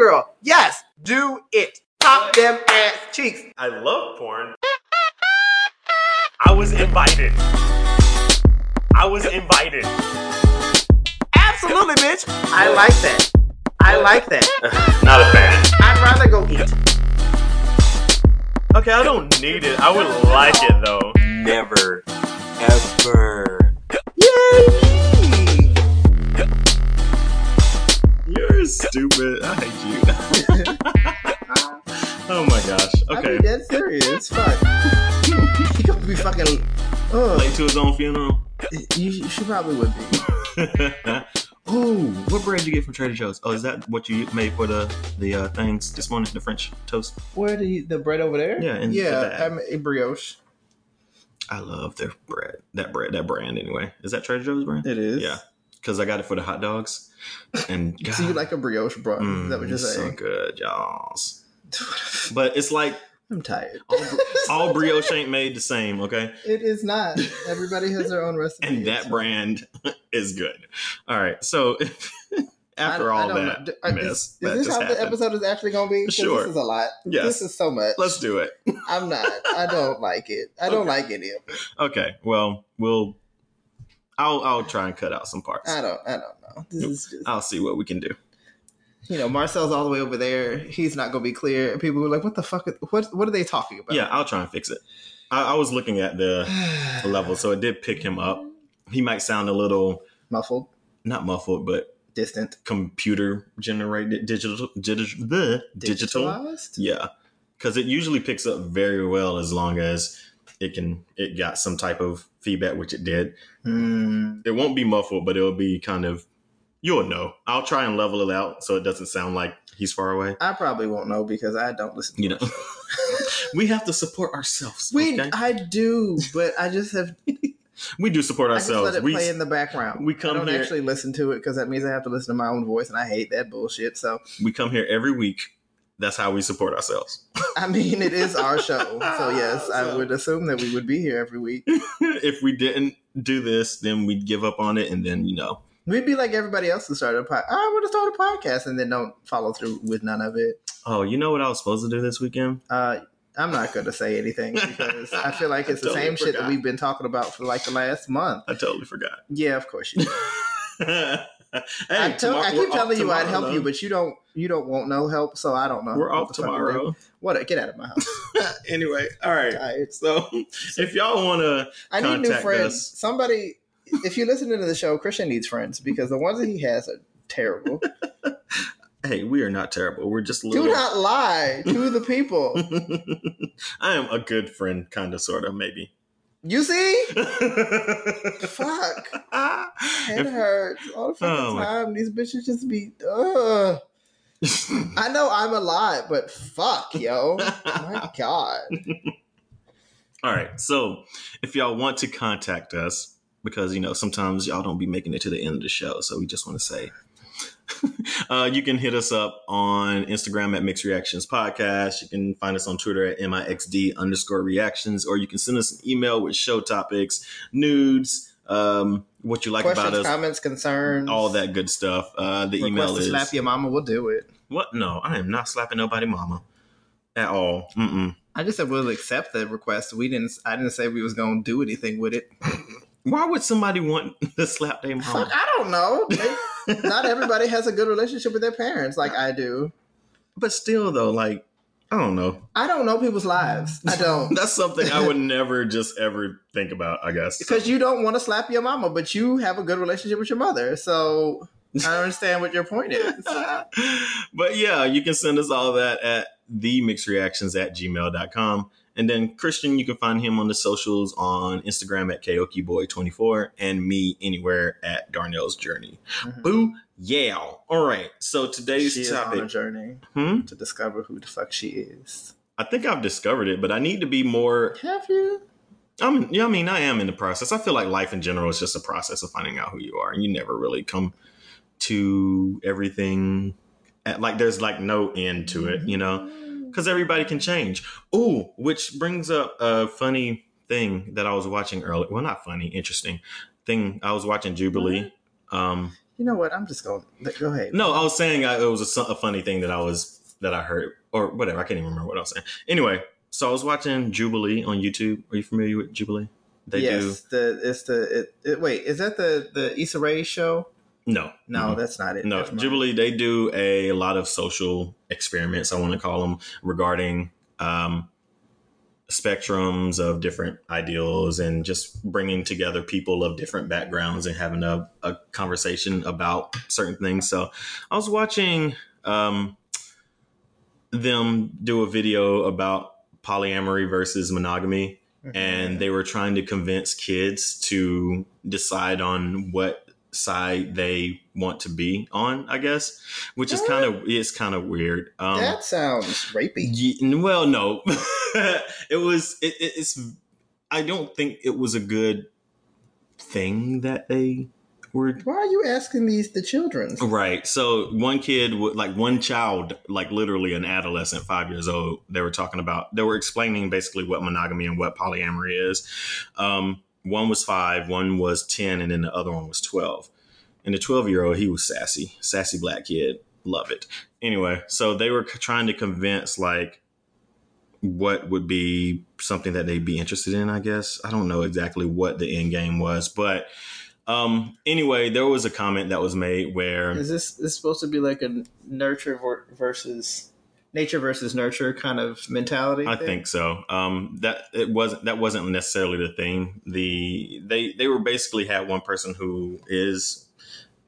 girl. Yes, do it. Pop them ass cheeks. I love porn. I was invited. I was invited. Absolutely, bitch. I like that. I like that. Not a fan. I'd rather go eat. Okay, I don't need it. I would like it though. Never, ever. Yay! Stupid. I hate you. oh my gosh. Okay. mean, that's serious. Fuck. he could be fucking. Oh, Late to his own funeral. you, you should probably would be. oh, what bread did you get from Trader Joe's? Oh, is that what you made for the the uh, things this morning? The French toast. Where the the bread over there? Yeah, the yeah. I'm a brioche. I love their bread. That bread. That brand. Anyway, is that Trader Joe's brand? It is. Yeah, because I got it for the hot dogs. And God, So you like a brioche, bro? mm, that what you're it's so good, y'all. But it's like I'm tired. all, all brioche ain't made the same. Okay. It is not. Everybody has their own recipe. and that brand is good. All right, so after I- I all don't that know. Uh, mess, Is, that is this how the episode is actually going to be? Sure. This is a lot. Yes. This is so much. Let's do it. I'm not. I don't like it. I don't like any of it. Okay, well, we'll. I'll I'll try and cut out some parts. I don't. I don't know. This is just. I'll see what we can do. You know, Marcel's all the way over there. He's not going to be clear. People were like, "What the fuck? What? What are they talking about?" Yeah, I'll try and fix it. I, I was looking at the level, so it did pick him up. He might sound a little Muffled, not muffled, but distant, computer generated digital digital the digital. digitalized. Yeah, because it usually picks up very well as long as it can. It got some type of feedback, which it did. Hmm. It won't be muffled, but it'll be kind of. You'll know. I'll try and level it out so it doesn't sound like he's far away. I probably won't know because I don't listen. To You know, we have to support ourselves. We, okay? I do, but I just have. we do support I just ourselves. let it we play in the background. we come I don't here- actually listen to it because that means I have to listen to my own voice, and I hate that bullshit. So, we come here every week. That's how we support ourselves. I mean, it is our show. So, yes, I would assume that we would be here every week. if we didn't do this, then we'd give up on it, and then you know, We'd be like everybody else who started a podcast. I would have started a podcast and then don't follow through with none of it. oh, you know what I was supposed to do this weekend? Uh, I'm not going to say anything because I feel like it's the Totally same shit that we've been talking about for like the last month. I totally forgot. Yeah, of course you. I, tomorrow- I keep telling you I'd help tomorrow, you, but you don't. You don't want no help, so I don't know. We're off the fuck to do. tomorrow. What? A, Get out of my house. anyway, all right. Tired. So if y'all want to, I need new friends. us. Somebody, if you're listening to the show, Christian needs friends because the ones that he has are terrible. hey, we are not terrible. We're just a Do not lie to the people. I am a good friend, kind of, sort of, maybe. You see, Fuck. Head hurts all the fucking Oh, time. These bitches just be. Ugh. I know I'm alive, but fuck, yo, my god. All right. So if y'all want to contact us, because you know sometimes y'all don't be making it to the end of the show, so we just want to say, uh, you can hit us up on Instagram at Mixed Reactions Podcast. You can find us on Twitter at mixd underscore reactions, or you can send us an email with show topics, nudes, um, what you like Questions, about us, comments, concerns, all that good stuff. Uh, the email to is slap your mama. We'll do it. what? No, I am not slapping nobody, mama, at all. Mm-mm. I just said we'll accept the request. We didn't. I didn't say we was gonna do anything with it. Why would somebody want to slap their Fuck, mama? I don't know. Not everybody has a good relationship with their parents like I do. But still, though, like I don't know. I don't know people's lives. I don't. That's something I would never just ever think about. I guess because you don't want to slap your mama, but you have a good relationship with your mother. So I don't understand what your point is. but yeah, you can send us all that at the mixed reactions at gmail.com. And then Christian, you can find him on the socials on Instagram at KaokiBoy24 and me anywhere at Darnell's Journey. Mhm. Boo, yeah. All right. So today's She is on a topic. journey Hmm? to discover who the fuck she is. I think I've discovered it, but I need to be more. Have you? I'm, yeah, I mean, I am in the process. I feel like life in general is just a process of finding out who you are, and you never really come to everything. At, like, there's like no end to it, you know, because everybody can change. Ooh, which brings up a funny thing that I was watching earlier. Well, not funny, interesting thing. I was watching Jubilee. Um, You know what? I'm just going. to Go ahead. No, I was saying I, it was a, a funny thing that I was that I heard or whatever. I can't even remember what I was saying. Anyway, so I was watching Jubilee on YouTube. Are you familiar with Jubilee? They yes, the it's the it, it, wait. Is that the the Issa Rae show? No, No, Mhm. that's not it. no. Jubilee they do a lot of social experiments. I want to call them regarding um, spectrums of different ideals and just bringing together people of different backgrounds and having a, a conversation about certain things. So I was watching um, them do a video about polyamory versus monogamy Mhm. and they were trying to convince kids to decide on what side they want to be on i guess which is kind of it's kind of weird um that sounds rapey. Ye- well, no, it was. It, it, it's. I don't think it was a good thing that they were Why are you asking these the children? right. So one kid, like one child, like literally an adolescent, five years old. They were talking about. They were explaining basically what monogamy and what polyamory is. Um, one was five, one was ten, and then the other one was twelve. And the twelve-year-old, he was sassy, sassy black kid. Love it. Anyway, so they were trying to convince like what would be something that they'd be interested in. I guess I don't know exactly what the end game was, but um, anyway, there was a comment that was made where Is this this supposed to be like a nurture versus nature versus nurture kind of mentality? I thing? think so. Um, that it wasn't that wasn't necessarily the thing. The they they were basically had one person who is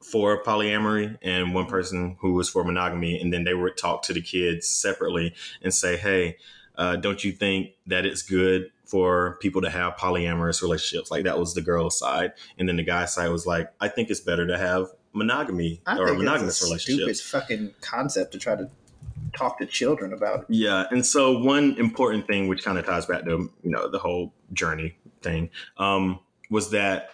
for polyamory and one person who was for monogamy, and then they would talk to the kids separately and say, "Hey, uh, don't you think that it's good for people to have polyamorous relationships?" Like that was the girl's side, and then the guy's side was like, "I think it's better to have monogamy I or monogamous it's a stupid fucking concept to try to talk to children about. it. Yeah, and so one important thing, which kind of ties back to you know the whole journey thing, um, was that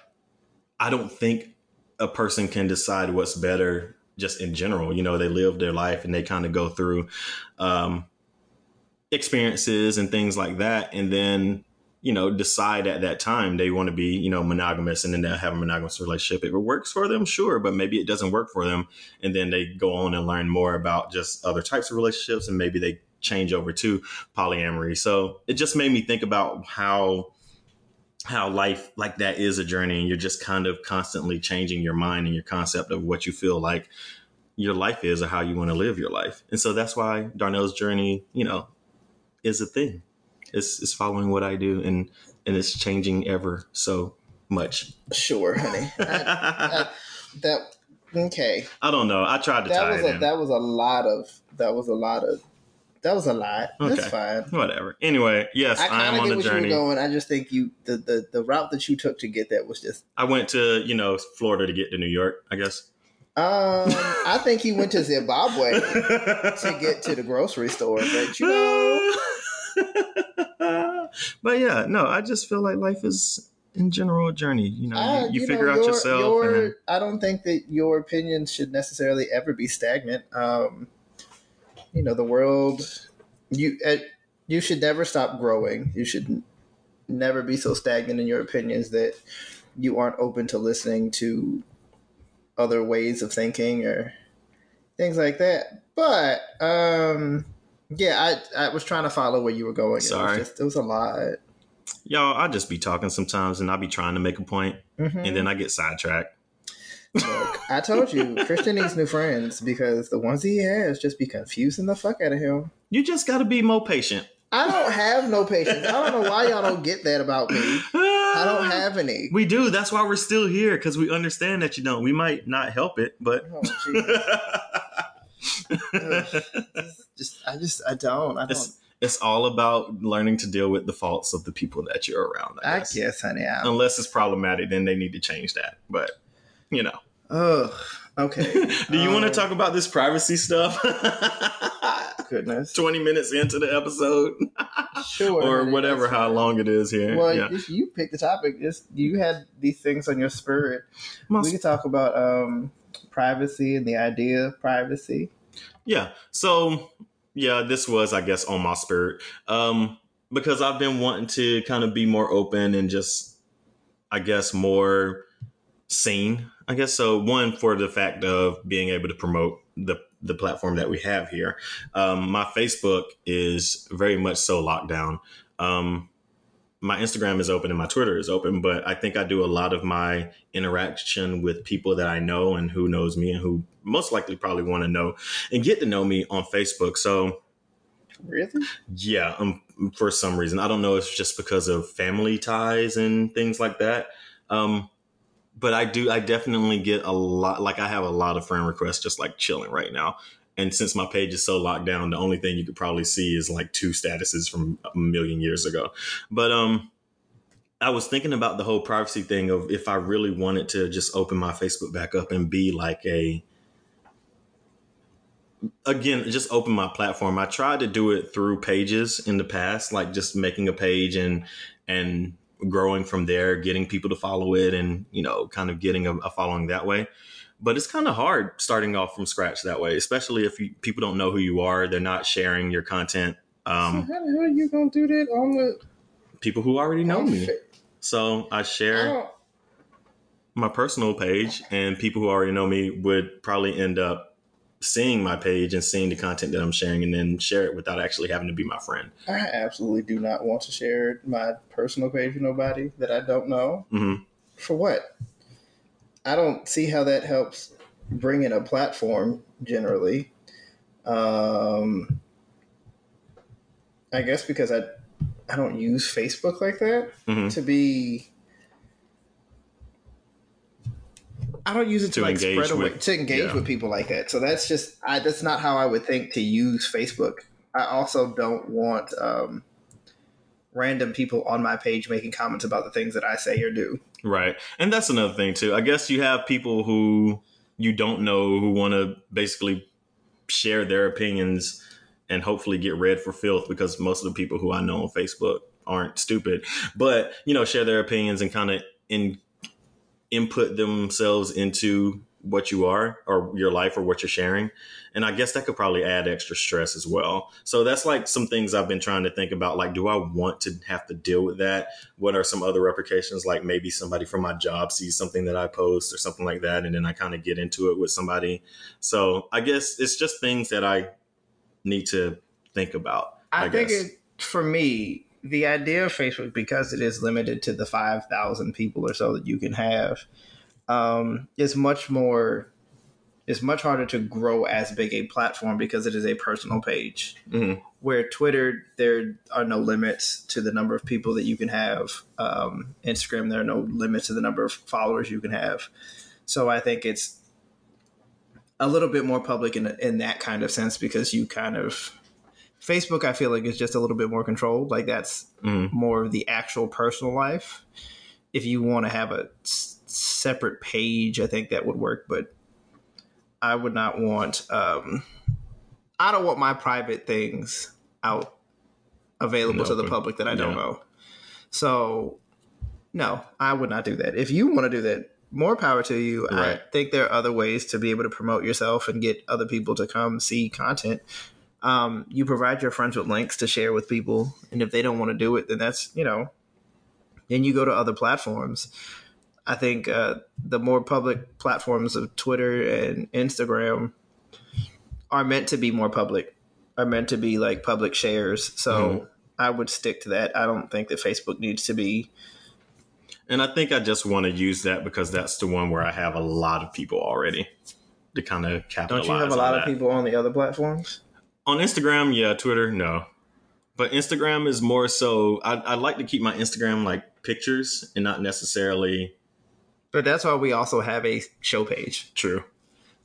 I don't think a person can decide what's better just in general. You know, they live their life and they kind of go through um, experiences and things like that, and then you know decide at that time they want to be you know monogamous and then they'll have a monogamous relationship. If it works for them sure but maybe it doesn't work for them and then they go on and learn more about just other types of relationships and maybe they change over to polyamory. So it just made me think about how how life like that is a journey and you're just kind of constantly changing your mind and your concept of what you feel like your life is or how you want to live your life. And so that's why darnell's journey you know is a thing it's, it's following what i do and and it's changing ever so much Sure, honey. I, that okay. i don't know i tried to That tie was it a in that was a lot of that was a lot of that was a lot. That's Okay. fine. whatever anyway yes I, I am on get a you were journey going. I just think you the, the the route that you took to get that was just. i went to you know florida to get to new york i guess Um, I think he went to Zimbabwe to get to the grocery store, but you know, but yeah, no, I just feel like life is in general a journey. You know, I- you, you, know, figure out your- yourself. your- and, I don't think that your opinions should necessarily ever be stagnant. Um, you know, the world. You uh, you should never stop growing. You should never be so stagnant in your opinions that you aren't open to listening to other ways of thinking or things like that. But um, yeah, I I was trying to follow where you were going. Sorry. it was, just, it was a lot. y'all, I just be talking sometimes, and I be trying to make a point, Mhm. and then I get sidetracked. Look, I told you, Christian needs new friends because the ones he has just be confusing the fuck out of him. You just got to be more patient. I don't have no patience. I don't know why y'all don't get that about me. I don't have any. We do. That's why we're still here because we understand that you don't. We might not help it, but. Oh. just, I just, I don't. I don't. it's it's all about learning to deal with the faults of the people that you're around. I I guess. guess, honey. I, Unless it's problematic, then they need to change that. But you know. ugh. Okay. Do you want to Um, talk about this privacy stuff? Goodness. 20 minutes into the episode Sure. or whatever how long it is here. Well, yeah. if you pick the topic, just you had these things on your spirit. My- We could talk about um, privacy and the idea of privacy. yeah. So, yeah, this was, I guess, on my spirit. Um, because I've been wanting to kind of be more open and just, I guess, more seen, I guess. So one for the fact of being able to promote the the platform that we have here. Um, my Facebook is very much so locked down. Um, my Instagram is open and my Twitter is open, but I think I do a lot of my interaction with people that I know and who knows me and who most likely probably want to know and get to know me on Facebook. So Really? yeah, um, for some reason, I don't know if it's just because of family ties and things like that. Um, but I do, I definitely get a lot. Like I have a lot of friend requests just like chilling right now. And since my page is so locked down, the only thing you could probably see is like two statuses from a million years ago. But um, I was thinking about the whole privacy thing of if I really wanted to just open my Facebook back up and be like a again just open my platform. I tried to do it through pages in the past, like just making a page and and growing from there, getting people to follow it, and you know, kind of getting a, a following that way. But it's kind of hard starting off from scratch that way, especially if you, people don't know who you are. They're not sharing your content. so Um, how the hell are you gonna do that on the? people who already know me. So I I share don't- my personal page, and people who already know me would probably end up seeing my page and seeing the content that I'm sharing, and then share it without actually having to be my friend. I absolutely do not want to share my personal page with nobody that I don't know. hmm For what? I don't see how that helps bring in a platform generally. Um, I guess because I I don't use Facebook like that hmm to be. I don't use it to, To like engage spread away with- to engage yeah. with people like that. So that's just I, that's not how I would think to use Facebook. I also don't want um, random people on my page making comments about the things that I say or do. Right, and that's another thing too. I guess you have people who you don't know who want to basically share their opinions and hopefully get read for filth because most of the people who I know on Facebook aren't stupid, but you know, share their opinions and kind of in input themselves into what you are or your life or what you're sharing. And I guess that could probably add extra stress as well. So that's like some things I've been trying to think about. Like, do I want to have to deal with that? What are some other repercussions? Like maybe somebody from my job sees something that I post or something like that. And then I kind of get into it with somebody. So I guess it's just things that I need to think about. I, I, think it, for me, the idea of Facebook, because it is limited to the 5,000 people or so that you can have, um, is much more, is much harder to grow as big a platform because it is a personal page. Mhm. Where Twitter, there are no limits to the number of people that you can have. Um, Instagram, there are no limits to the number of followers you can have. So I think it's a little bit more public in, in that kind of sense because you kind of Facebook, I feel like is just a little bit more controlled. Like that's Mhm. more of the actual personal life. If you want to have a s- separate page, I think that would work. But I would not want. Um, I don't want my private things out available to the public that I don't Yeah. know. So, no, I would not do that. If you want to do that, more power to you. I think there are other ways to be able to promote yourself and get other people to come see content. Um, you provide your friends with links to share with people, and if they don't want to do it, then that's you know, then you go to other platforms. I think uh, the more public platforms of Twitter and Instagram are meant to be more public, are meant to be like public shares. So Mhm. I would stick to that. I don't think that Facebook needs to be. And I think I just want to use that because that's the one where I have a lot of people already to kind of capitalize. Don't you have a lot that. of people on the other platforms? on Instagram? Yeah, Twitter, no. But Instagram is more so. I, I like to keep my Instagram like pictures and not necessarily But that's why we also have a show page. true.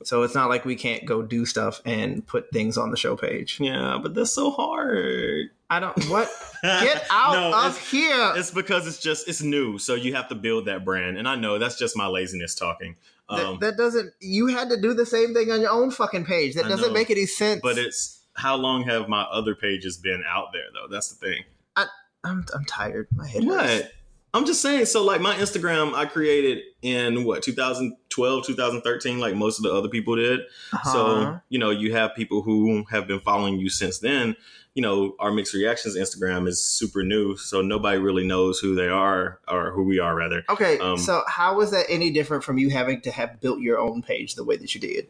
So it's not like we can't go do stuff and put things on the show page. Yeah, but that's so hard. I don't what get out No, of here. It's because it's just it's new, so you have to build that brand. And I know that's just my laziness talking. That- Um, that, doesn't you had to do the same thing on your own fucking page. That I doesn't know. make any sense. but it's how long have my other pages been out there though? That's the thing. I I'm I'm tired. My head hurts. What? I'm just saying. So, like my Instagram, I created in what 2012, 2013, like most of the other people did. Uh-huh. So, you know, you have people who have been following you since then. You know, our mixed reactions Instagram is super new, so nobody really knows who they are or who we are, rather. okay, um, so was that any different from you having to have built your own page the way that you did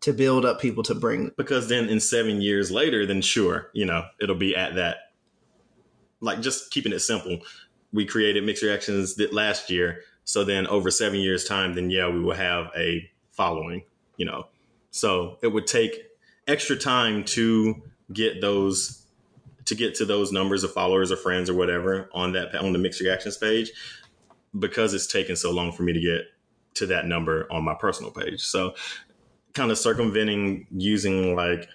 to build up people to bring? Because then in seven years later, then sure, you know, it'll be at that. Like just keeping it simple. We created mixed reactions th- last year. So then over seven years' time, then yeah, we will have a following, you know. So it would take extra time to get those to get to those numbers of followers or friends or whatever on that on the mixed reactions page because it's taken so long for me to get to that number on my personal page. So kind of circumventing using like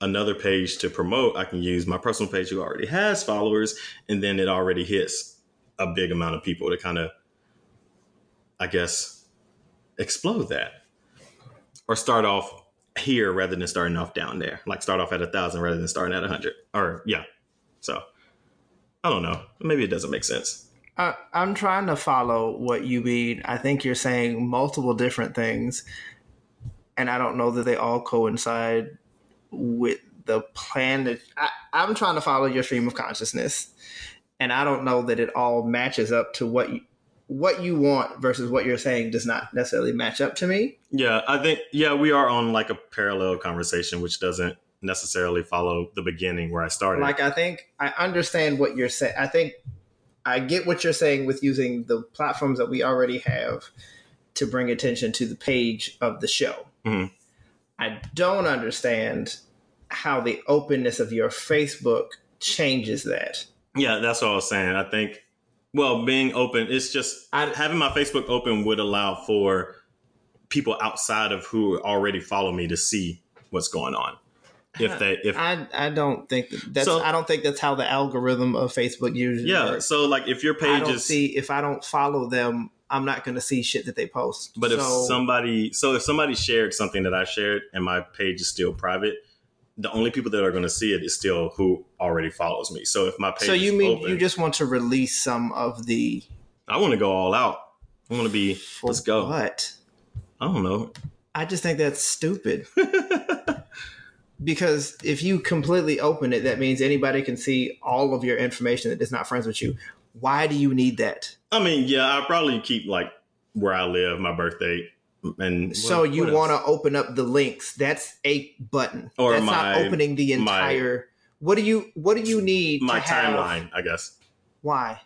another page to promote, I can use my personal page who already has followers, and then it already hits a big amount of people to kind of, I guess, explode that. Or start off here rather than starting off down there. Like start off at a thousand rather than starting at a hundred. Or yeah. So I don't know. Maybe it doesn't make sense. I, I'm trying to follow what you mean. I think you're saying multiple different things, and I don't know that they all coincide with the plan that I, I'm trying to follow your stream of consciousness, and I don't know that it all matches up to what you, what you want versus what you're saying does not necessarily match up to me. Yeah, I think yeah, we are on like a parallel conversation which doesn't necessarily follow the beginning where I started. Like I think I understand what you're saying. I think I get what you're saying with using the platforms that we already have to bring attention to the page of the show. Mhm. I don't understand how the openness of your Facebook changes that. Yeah, that's what I was saying. I think, well, being open, it's just I- having my Facebook open would allow for people outside of who already follow me to see what's going on. If they, if I I don't think that that's So- I don't think that's how the algorithm of Facebook usually yeah, works. so like if your I page don't is, see if I don't follow them, I'm not going to see shit that they post. but if somebody, so if somebody shared something that I shared and my page is still private, the only people that are going to see it is still who already follows me. So if my page, so you mean open, you just want to release some of the I want to go all out. I want to be. Let's go. What? I don't know. I just think that's stupid. because if you completely open it, that means anybody can see all of your information that is not friends with you. Why do you need that? I mean, yeah, I probably keep like where I live, my birthday, and so what- you want to open up the links. That's a button. Or that's my- not opening the my- entire. what do you What do you need? my to have- timeline, I guess, Why?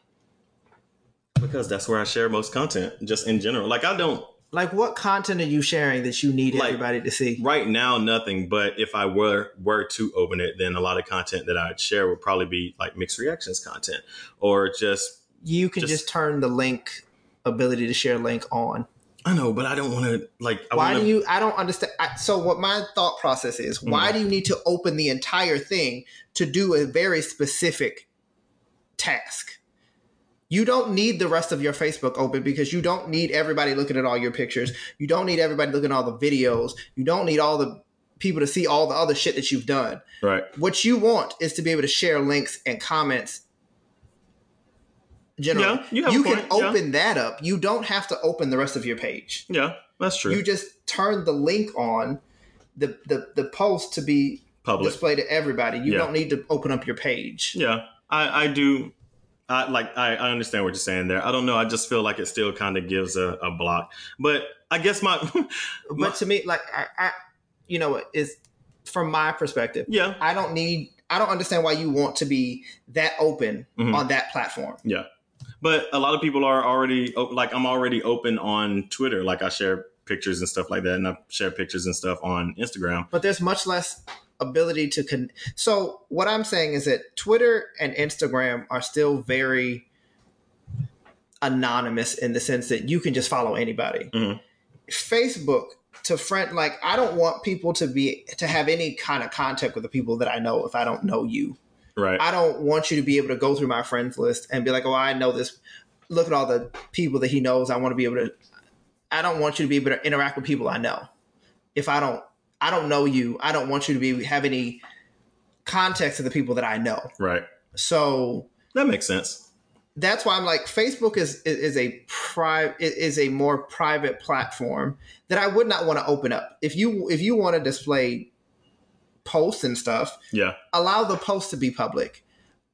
because that's where I share most content, just in general. Like I don't Like, what content are you sharing that you need Like- everybody to see? right now, nothing. But if I were were to open it, then a lot of content that I'd share would probably be like mixed reactions content, or just You can just- just, turn the link ability to share link on. I know, but I don't want to like. I why wanna, do you i don't understand I, so what my thought process is Mm. why do you need to open the entire thing to do a very specific task you don't need the rest of your facebook open because you don't need everybody looking at all your pictures you don't need everybody looking at all the videos you don't need all the people to see all the other shit that you've done right? what you want is to be able to share links and comments generally Yeah, you you can point, yeah. open that up you don't have to open the rest of your page Yeah, that's true. you just turn the link on the the, the post to be Public. display to everybody you Yeah. don't need to open up your page Yeah, I, I do. I like. I, I understand what you're saying there. I don't know. I just feel like it still kind of gives a, a block. But I guess my, my but to me like I, I you know is from my perspective yeah, i don't need i don't understand why you want to be that open Mhm. on that platform yeah. But a lot of people are already like I'm already open on Twitter. Like I share pictures and stuff like that, and I share pictures and stuff on Instagram. but there's much less ability to con so what i'm saying is that twitter and instagram are still very anonymous in the sense that you can just follow anybody Mhm. facebook to friend like i don't want people to be to have any kind of contact with the people that i know if i don't know you Right. i don't want you to be able to go through my friends list and be like oh i know this look at all the people that he knows i want to be able to i don't want you to be able to interact with people i know if i don't i don't know you i don't want you to be have any context to the people that i know right. so That makes sense. that's why I'm like Facebook is is, is a pri- is a more private platform that I would not want to open up. If you if you want to display posts and stuff, Yeah. allow the post to be public.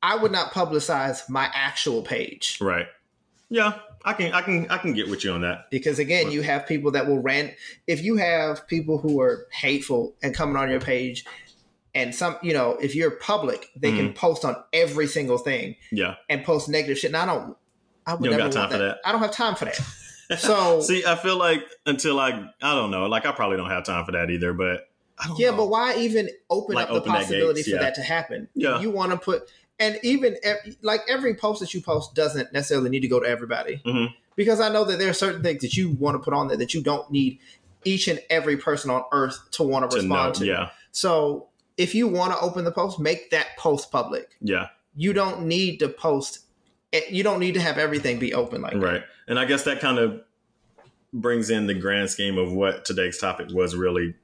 I would not publicize my actual page Right. Yeah. I can I can I can get with you on that. because again, you have people that will rant. If you have people who are hateful and coming on your page, and some, you know, if you're public, they can mm-hmm. post on every single thing Yeah. and post negative shit. And I don't. I would You don't never got time want for that. I don't have time for that. So See, I feel like until I I don't know, like I probably don't have time for that either, but Yeah, know. but why even open Like, up the open that possibility gates, for yeah. that to happen? Yeah. You want to put, and even ev- like every post that you post doesn't necessarily need to go to everybody. Mhm. Because I know that there are certain things that you want to put on there that you don't need each and every person on earth to want to to know, respond to. yeah. So if you want to open the post, make that post public. Yeah. You don't need to post, eh, you don't need to have everything be open like that. Right. And I guess that kind of brings in the grand scheme of what today's topic was really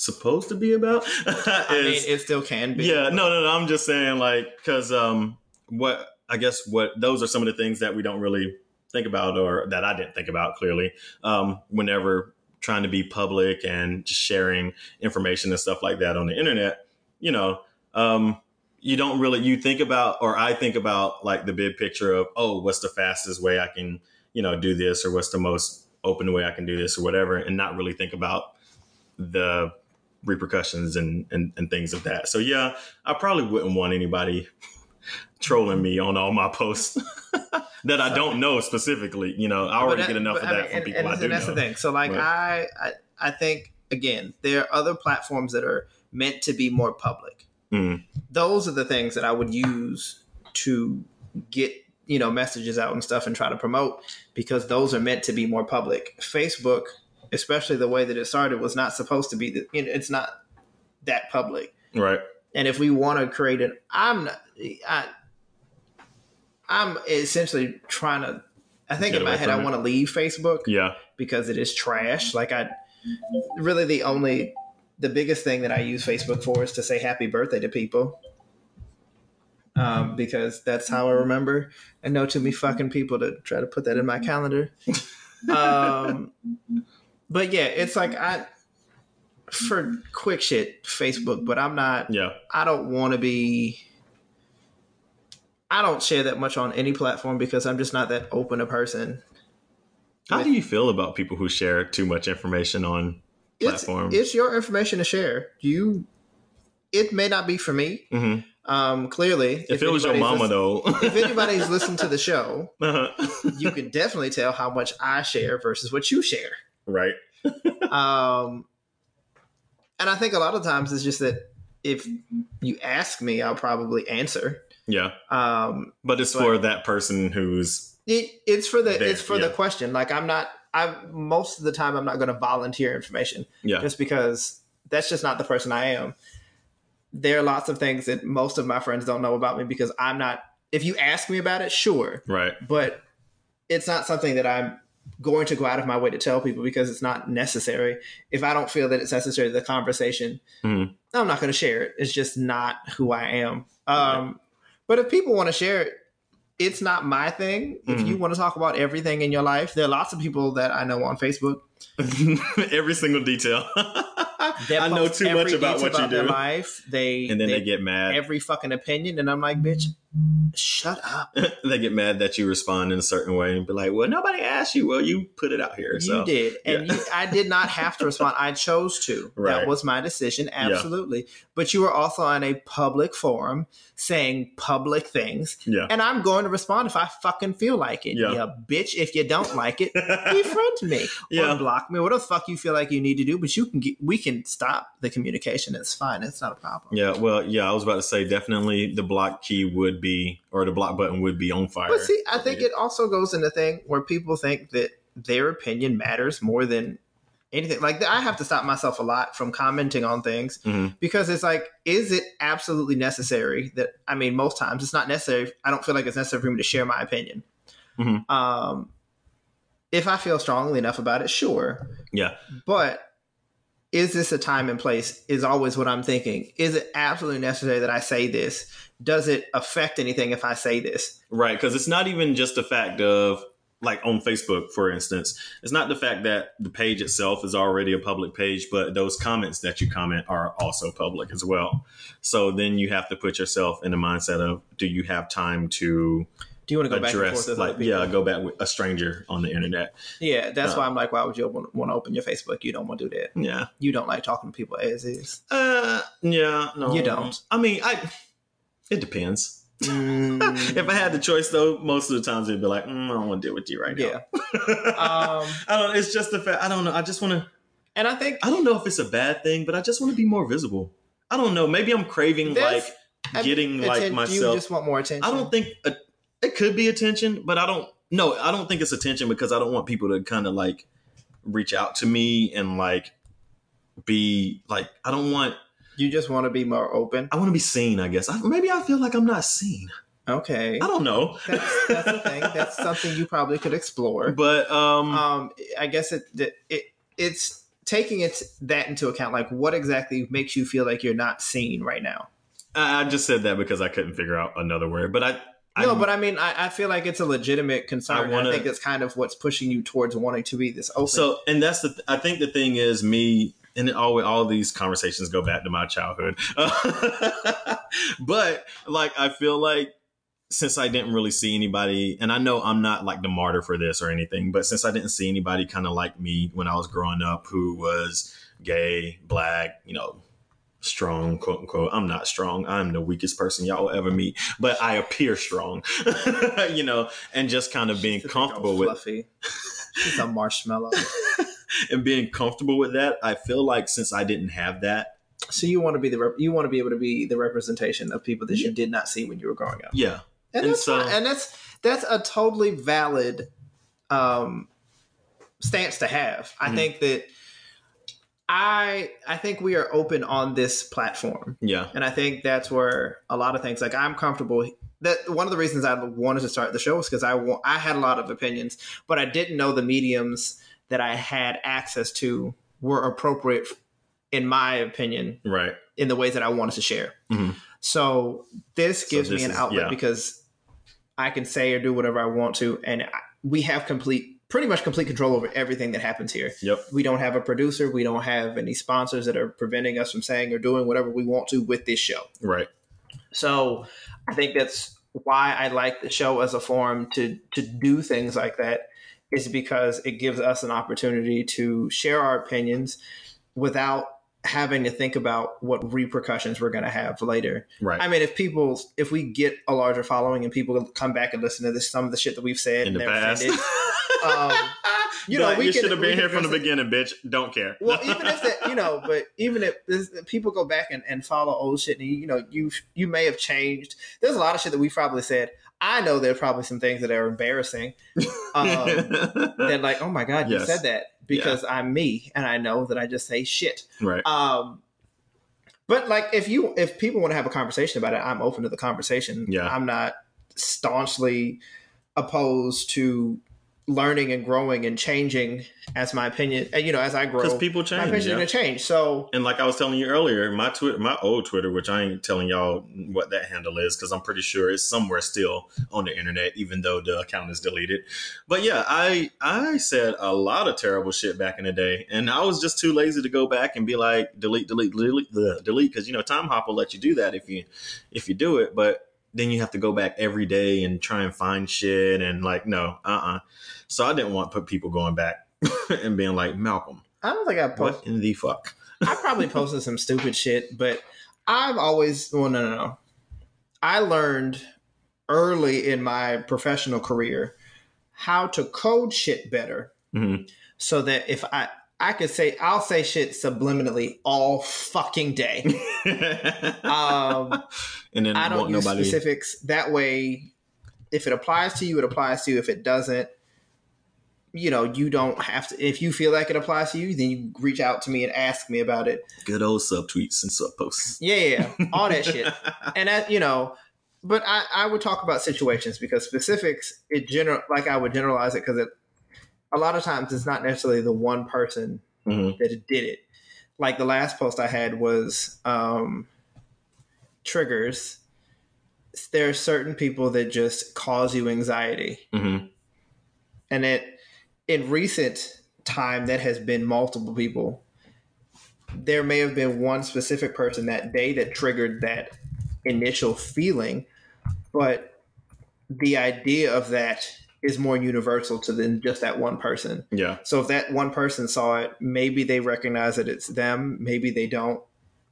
supposed to be about. I mean, it still can be. yeah, no, no, no. I'm just saying, like, because um, what I guess what those are some of the things that we don't really think about, or that I didn't think about clearly, um, whenever trying to be public and just sharing information and stuff like that on the internet. You know, um, you don't really you think about, or I think about, like the big picture of, oh, what's the fastest way I can, you know, do this, or what's the most open way I can do this, or whatever, and not really think about the repercussions and, and, and things of that. So yeah, I probably wouldn't want anybody trolling me on all my posts that I don't know specifically. You know, I already But get enough of I that mean, from and- people and, I do that's know. the thing. So like. I, I I think again, there are other platforms that are meant to be more public. Mm. Those are the things that I would use to get you know messages out and stuff and try to promote because those are meant to be more public. Facebook, especially the way that it started, was not supposed to be. The, you know, it's not that public. Right. And if we want to create an, I'm not, I, I'm essentially trying to. I think Get in my head, I want to leave Facebook Yeah. because it is trash. Like I, really, the only, the biggest thing that I use Facebook for is to say happy birthday to people. Um, because that's how I remember. And know too many fucking people to try to put that in my calendar. Um, but yeah, it's like I, for quick shit, Facebook. But I'm not. Yeah. I don't want to be. I don't share that much on any platform because I'm just not that open a person. How do you feel about people who share too much information on It's, platforms? it's your information to share. You, it may not be for me. Mhm. Um, clearly, If, it was your mama, listen- though. if anybody's listened to the show, Uh-huh. you can definitely tell how much I share versus what you share. Right. Um, and I think a lot of times it's just that if you ask me, I'll probably answer. Yeah. Um, But it's But- for that person who's it, it's for the There, it's for the question. Like I'm not. I most of the time I'm not going to volunteer information yeah. just because that's just not the person I am. There are lots of things that most of my friends don't know about me because I'm not. If you ask me about it, sure, Right. but it's not something that I'm going to go out of my way to tell people because it's not necessary. If I don't feel that it's necessary to the conversation, Mhm. I'm not going to share it. It's just not who I am. Um, But if people want to share it, it's not my thing. If Mhm. you want to talk about everything in your life, there are lots of people that I know on Facebook. Every single detail. I know too much about what you their do. life. They and then they, get mad. every fucking opinion, and I'm like, bitch, shut up. they get mad that you respond in a certain way and be like, "Well, nobody asked you. Well, you put it out here." You So did, and yeah. you, I did not have to respond. I chose to. Right. That was my decision, absolutely. But you were also on a public forum saying public things, yeah, and I'm going to respond if I fucking feel like it. Yeah. Yeah, bitch. If you don't like it, befriend me Yeah. or block me. What the fuck you feel like you need to do? But you can get, we can stop the communication. It's fine. It's not a problem. yeah. Well, yeah. I was about to say definitely the block key would be, or the block button would be on fire. But see, I think it also goes in the thing where people think that their opinion matters more than anything. Like I have to stop myself a lot from commenting on things Mhm. because it's like, is it absolutely necessary that? I mean, most times it's not necessary. I don't feel like it's necessary for me to share my opinion. Mhm. Um, if I feel strongly enough about it, sure. Yeah. But is this a time and place? Is always what I'm thinking. Is it absolutely necessary that I say this? Does it affect anything if I say this? Right, because it's not even just the fact of like on Facebook, for instance, it's not the fact that the page itself is already a public page, but those comments that you comment are also public as well. So then you have to put yourself in the mindset of do you have time to Do you want to go back address with like yeah, go back with a stranger on the internet. Yeah, that's Uh, why I'm like, why would you want to open your Facebook? You don't want to do that. Yeah. You don't like talking to people as is. Uh yeah, no. You don't. I mean, I it depends. Mm, If I had the choice though, most of the times it'd be like, mm, I don't want to deal with you right now. yeah. Um, I don't. It's just the fact. I don't know. I just want to. and I think I don't know if it's a bad thing, but I just want to be more visible. I don't know. Maybe I'm craving like getting like atten- You just want more attention. I don't think uh it could be attention, but I don't. No, I don't think it's attention because I don't want people to kind of like reach out to me and like be like. I don't want. You just want to be more open. I want to be seen. I guess. I, maybe I feel like I'm not seen. Okay. I don't know. That's, that's the thing. That's something you probably could explore. but um, Um, I guess it, it it's taking it that into account. Like, what exactly makes you feel like you're not seen right now? I I just said that because I couldn't figure out another word. But I. I no, I, but I mean, I, I feel like it's a legitimate concern. I I, wanna- think it's kind of what's pushing you towards wanting to be this open. So, and that's the. I think the thing is me, and it all all these conversations go back to my childhood. but like, I feel like since I didn't really see anybody, and I know I'm not like the martyr for this or anything, but since I didn't see anybody kind of like me when I was growing up, who was gay, black, you know. Strong, quote unquote. I'm not strong. I'm the weakest person y'all will ever meet, but I appear strong, you know, and just kind of being She's comfortable with fluffy. She's a marshmallow. and being comfortable with that, I feel like since I didn't have that, so you want to be the rep- you want to be able to be the representation of people that you did not see when you were growing up. yeah, and, And so- fine. and that's that's a totally valid um, stance to have. I Mhm. think that I I think we are open on this platform, yeah, and I think that's where a lot of things like I'm comfortable. That one of the reasons I wanted to start the show was because I wa- I had a lot of opinions, but I didn't know the mediums that I had access to were appropriate, in my opinion, right, in the ways that I wanted to share. Mhm. So this So gives this me an is- outlet yeah. because I can say or do whatever I want to, and I, we have complete, pretty much complete control over everything that happens here. yep, We don't have a producer, we don't have any sponsors that are preventing us from saying or doing whatever we want to with this show. right, So I think that's why I like the show as a forum to to do things like that is because it gives us an opportunity to share our opinions without having to think about what repercussions we're going to have later. right. I mean, if people, if we get a larger following and people come back and listen to this, some of the shit that we've said In the past, offended, um, you know, we you should have been here from the beginning, bitch. Don't care. Well, even if that, you know, but even if this, people go back and, and follow old shit, and you know, you you may have changed. There's a lot of shit that we probably said. I know there are probably some things that are embarrassing. Um, that like, oh my god, you said that because I'm me, and I know that I just say shit. right, Um, but like, if you if people want to have a conversation about it, I'm open to the conversation. Yeah. I'm not staunchly opposed to learning and growing and changing as my opinion. and, You know, as I grow, because people change. my change. opinion's yeah. gonna change. So And like I was telling you earlier, my Twitter, my old Twitter, which I ain't telling y'all what that handle is because I'm pretty sure it's somewhere still on the internet, even though the account is deleted. But yeah, I I said a lot of terrible shit back in the day, and I was just too lazy to go back and be like delete, delete, delete, the delete because you know Time Hop will let you do that if you if you do it, but then you have to go back every day and try and find shit and like no, uh, uh So I didn't want put people going back and being like Malcolm, I don't think I what in the fuck. I probably posted some stupid shit, but I've always well, no, no, no. I learned early in my professional career how to code shit better, Mhm. so that if I I could say I'll say shit subliminally all fucking day. Um, and then I don't use nobody. specifics. That way, if it applies to you, it applies to you. If it doesn't, you know, you don't have to. If you feel like it applies to you, then you reach out to me and ask me about it. Good old subtweets and sub posts. Yeah, yeah, yeah. all that shit. And that, you know, but I, I would talk about situations because specifics, it general like I would generalize it because it a lot of times it's not necessarily the one person Mhm. that did it. like the last post I had was um, triggers. There are certain people that just cause you anxiety, hmm and it in recent time that has been multiple people. There may have been one specific person that day that triggered that initial feeling, but the idea of that is more universal to than just that one person. Yeah. So if that one person saw it, maybe they recognize that it's them, maybe they don't.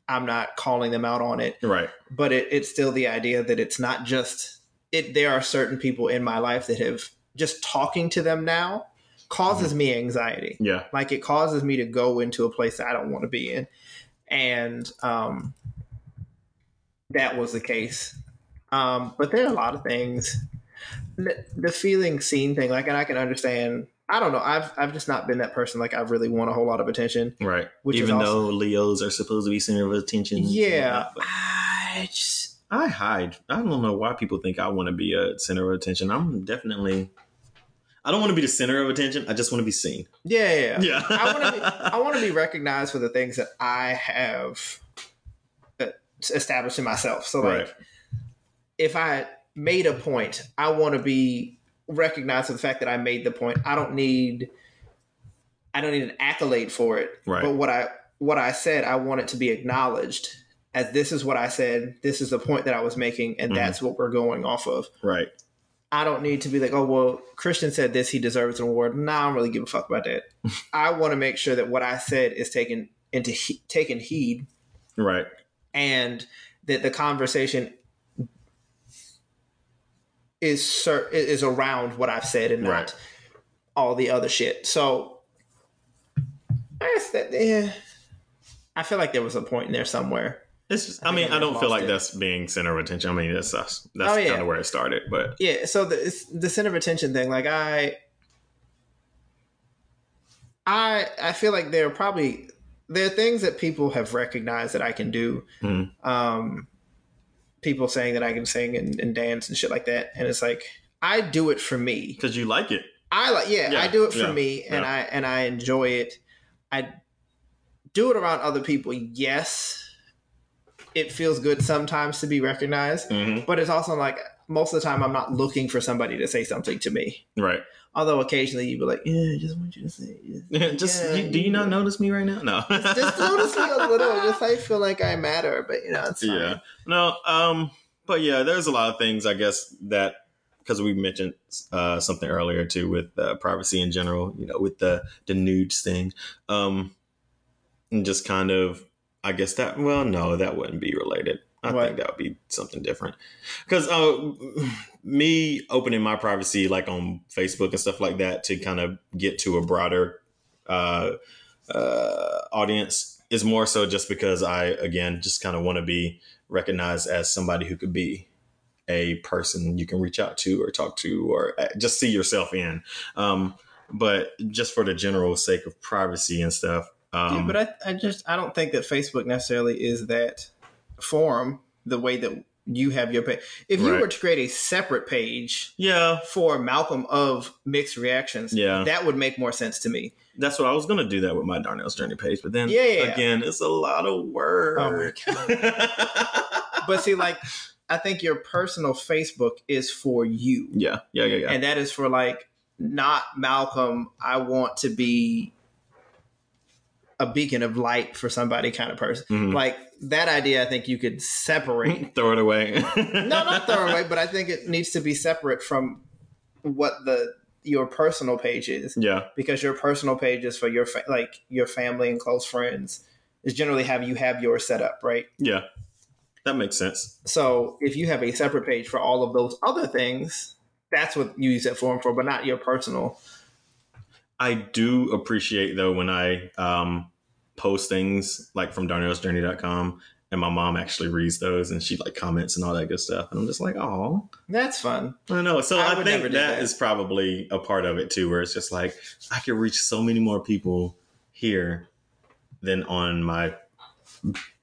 I'm not calling them out on it, Right. but it, it's still the idea that it's not just it. There are certain people in my life that have just talking to them now causes me anxiety. Yeah. Like it causes me to go into a place that I don't want to be in, and um, that was the case. Um, but there are a lot of things. The, the feeling seen thing, like, and I can understand. I don't know. I've I've just not been that person. Like I really want a whole lot of attention. Right. Which Even also- though Leos are supposed to be center of attention. Yeah, I just I hide. I don't know why people think I want to be a center of attention. I'm definitely. I don't want to be the center of attention. I just want to be seen. yeah, yeah. yeah. I want to be I want to be recognized for the things that I have uh, established in myself. So like Right. if I made a point, I want to be recognized for the fact that I made the point. I don't need I don't need an accolade for it. Right. But what I what I said, I want it to be acknowledged as this is what I said, this is the point that I was making, and Mhm. that's what we're going off of. Right. I don't need to be like, oh well, Christian said this, he deserves an award. Nah, I don't really give a fuck about that. I want to make sure that what I said is taken into he- taken heed, Right. and that the conversation is cer- is around what I've said and not Right. all the other shit. So I guess that yeah, I feel like there was a point in there somewhere. It's just. I I, mean, I I don't feel like it. that's being center of attention. I mean, that's us. That's Oh, yeah. kind of where it started. But Yeah, so the it's the center of attention thing, like I, I I feel like there are probably there are things that people have recognized that I can do. Mhm. Um, people saying that I can sing and, and dance and shit like that, and it's like I do it for me. because you like it. I like yeah, Yeah, I do it for yeah, me, and. I and I enjoy it. I do it around other people. Yes, it feels good sometimes to be recognized, hmm but it's also like most of the time I'm not looking for somebody to say something to me. Right. Although occasionally you'd be like, yeah, I just want you to say it. just Yeah, you, do you not notice me right now? No. Just notice me a little, just I feel like I matter, but you know, it's fine. yeah. No. Um. But yeah, there's a lot of things I guess that because we mentioned uh, something earlier too with uh, privacy in general. You know, with the the nudes thing. Um. And just kind of, I guess that. Well, no, that wouldn't be related. I What? think that would be something different. Because uh, me opening my privacy like on Facebook and stuff like that to kind of get to a broader uh, uh, audience is more so just because I again just kind of want to be recognized as somebody who could be a person you can reach out to or talk to or uh, just see yourself in. Um, but just for the general sake of privacy and stuff. Um, yeah, but I, I just I don't think that Facebook necessarily is that forum the way that you have your page. If you Right. were to create a separate page yeah, for Malcolm of mixed reactions, Yeah. that would make more sense to me. that's what I was gonna do that with my Darnell's Journey page, but then Yeah, yeah, again, it's a lot of work. Oh But see, like I think your personal Facebook is for you. yeah, yeah, yeah, yeah. and that is for like not Malcolm. I want to be a beacon of light for somebody kind of person. Mhm. Like that idea, I think you could separate. Throw it away. no, not throw it away, but I think it needs to be separate from what the your personal page is Yeah, because your personal page is for your fa- like your family and close friends is generally how you have yours set up, right? yeah, that makes sense. So if you have a separate page for all of those other things, that's what you use that form for, but not your personal. I do appreciate though when I um, post things like from darnellsjourney.com and my mom actually reads those and she like comments and all that good stuff. And I'm just like, oh, That's fun. I know. So I I, think that that. is probably a part of it too, where it's just like I could reach so many more people here than on my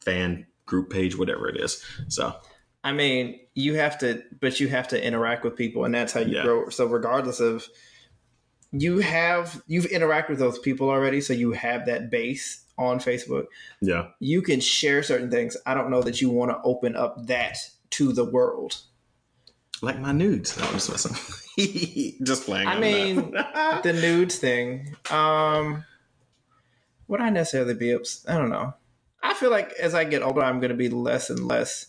fan group page, whatever it is. So I mean, you have to, but you have to interact with people, and that's how you Yeah. grow. So, regardless of you have you've interacted with those people already, so you have that base on Facebook. Yeah. You can share certain things. I don't know that you want to open up that to the world. Like my nudes. No, I'm just messing. just playing. I mean, the nudes thing. Um, would I necessarily be ups? I don't know. I feel like as I get older, I'm going to be less and less.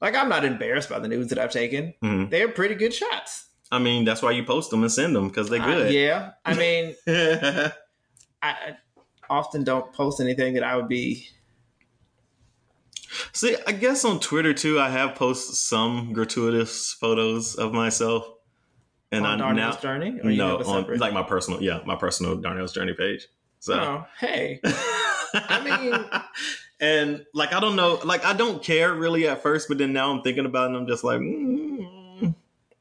Like I'm not embarrassed by the nudes that I've taken. Mhm. They're pretty good shots. I mean, that's why you post them and send them because they're Uh, good. yeah, I mean, I, often don't post anything that I would be. See, I guess on Twitter too, I have posted some gratuitous photos of myself, and on I now Darnell's journey. Or you no on like my personal, yeah, my personal Darnell's Journey page. So, Oh, hey, I mean- and like I don't know, like I don't care really at first, but then now I'm thinking about it, and I'm just like, mm, but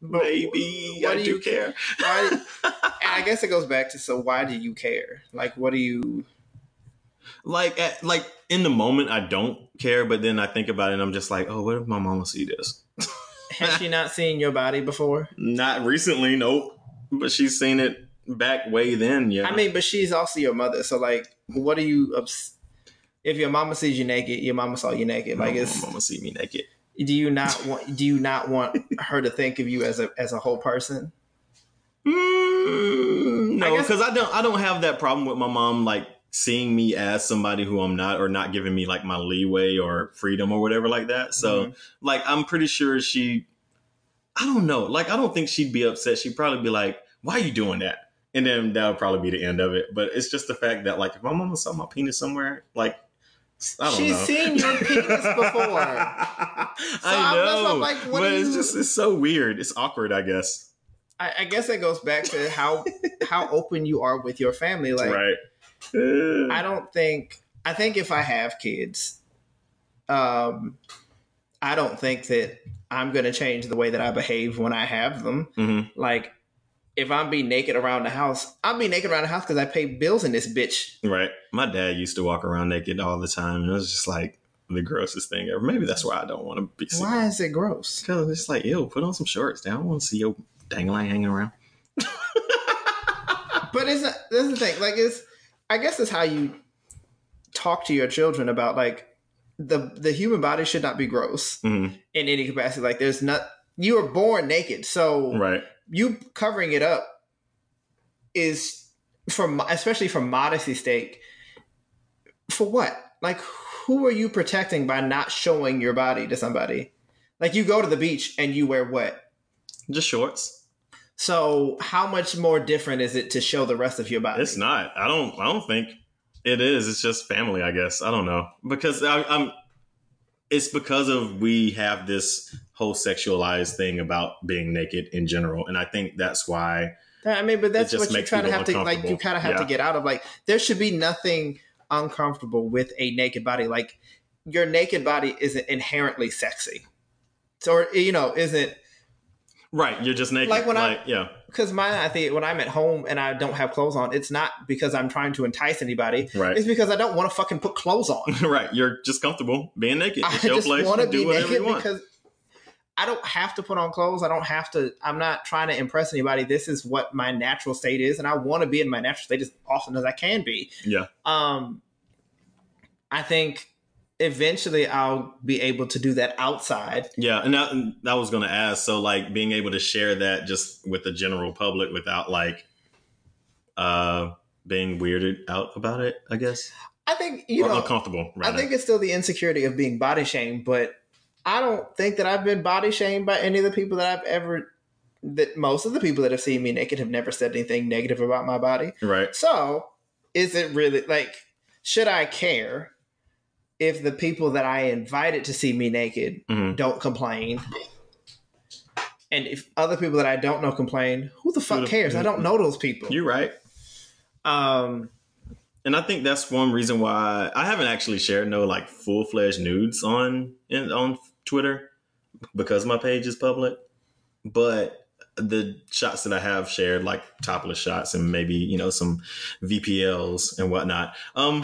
maybe I do do you care. Why, and I guess it goes back to so why do you care? Like, what do you? like at, like in the moment I don't care, but then I think about it and I'm just like, oh, what if my mama see this? Has she not seen your body before? Not recently, nope. But she's seen it back way then, yeah. I mean, but she's also your mother. So, like, what are you? Ups- if your mama sees you naked, your mama saw you naked. Like, my it's mama see me naked. Do you not want? Do you not want her to think of you as a as a whole person? Mm, no, because I don't. I don't have that problem with my mom like seeing me as somebody who I'm not, or not giving me like my leeway or freedom or whatever like that. So, Mhm. like, I'm pretty sure she. I don't know. Like, I don't think she'd be upset. She'd probably be like, "Why are you doing that?" And then that would probably be the end of it. But it's just the fact that, like, if my mama saw my penis somewhere, like, I She's know. seen your penis before. I I'm- that's know, I'm like, what but it's you- just it's so weird. It's awkward, I guess. I, I guess that goes back to how how open you are with your family. Like, right. I don't think I think if I have kids, um, I don't think that I'm going to change the way that I behave when I have them. hmm Like, if I'm being naked around the house, I'll be naked around the house because I pay bills in this bitch. Right. My dad used to walk around naked all the time, and it was just like the grossest thing ever. Maybe that's why I don't want to be. Why is it gross? Because it's like, ew, put on some shorts. I don't want to see your dangling hanging around. But it's not, that's the thing. Like, it's I guess it's how you talk to your children about like the the human body should not be gross hmm in any capacity. Like, there's not you were born naked, so Right. You covering it up is from especially for modesty sake for what like who are you protecting by not showing your body to somebody like you go to the beach and you wear what Just shorts. so how much more different is it to show the rest of your body It's not. I don't. I don't think it is. It's just family. I guess. I don't know because I, I'm. It's because of we have this whole sexualized thing about being naked in general, and I think that's why. i mean but that's what you kind of have to like you kind of have to get out of like there should be nothing uncomfortable with a naked body like your naked body isn't inherently sexy so or, you know isn't Right. You're just naked. Like when I- yeah. Because my I think when I'm at home and I don't have clothes on, it's not because I'm trying to entice anybody. Right. It's because I don't want to fucking put clothes on. right. You're just comfortable being naked. I It's your just place. want to be whatever naked you want. because I don't have to put on clothes. I don't have to. I'm not trying to impress anybody. This is what my natural state is, and I want to be in my natural state as often as I can be. Yeah. Um, I think eventually I'll be able to do that outside. Yeah, and that, and that was going to ask. So, like, being able to share that just with the general public without like uh being weirded out about it, I guess, I think you or know. uncomfortable. I think it's still the insecurity of being body shamed, but I don't think that I've been body shamed by any of the people that I've ever. That most of the people that have seen me naked have never said anything negative about my body. right. So, is it really like? Should I care if the people that I invited to see me naked Mhm. don't complain? And if other people that I don't know complain, who the fuck cares? I don't know those people. You're right. Um, And I think that's one reason why I haven't actually shared no like full fledged nudes on in, on Twitter because my page is public. But the shots that I have shared, like topless shots and maybe you know some VPLs and whatnot, um,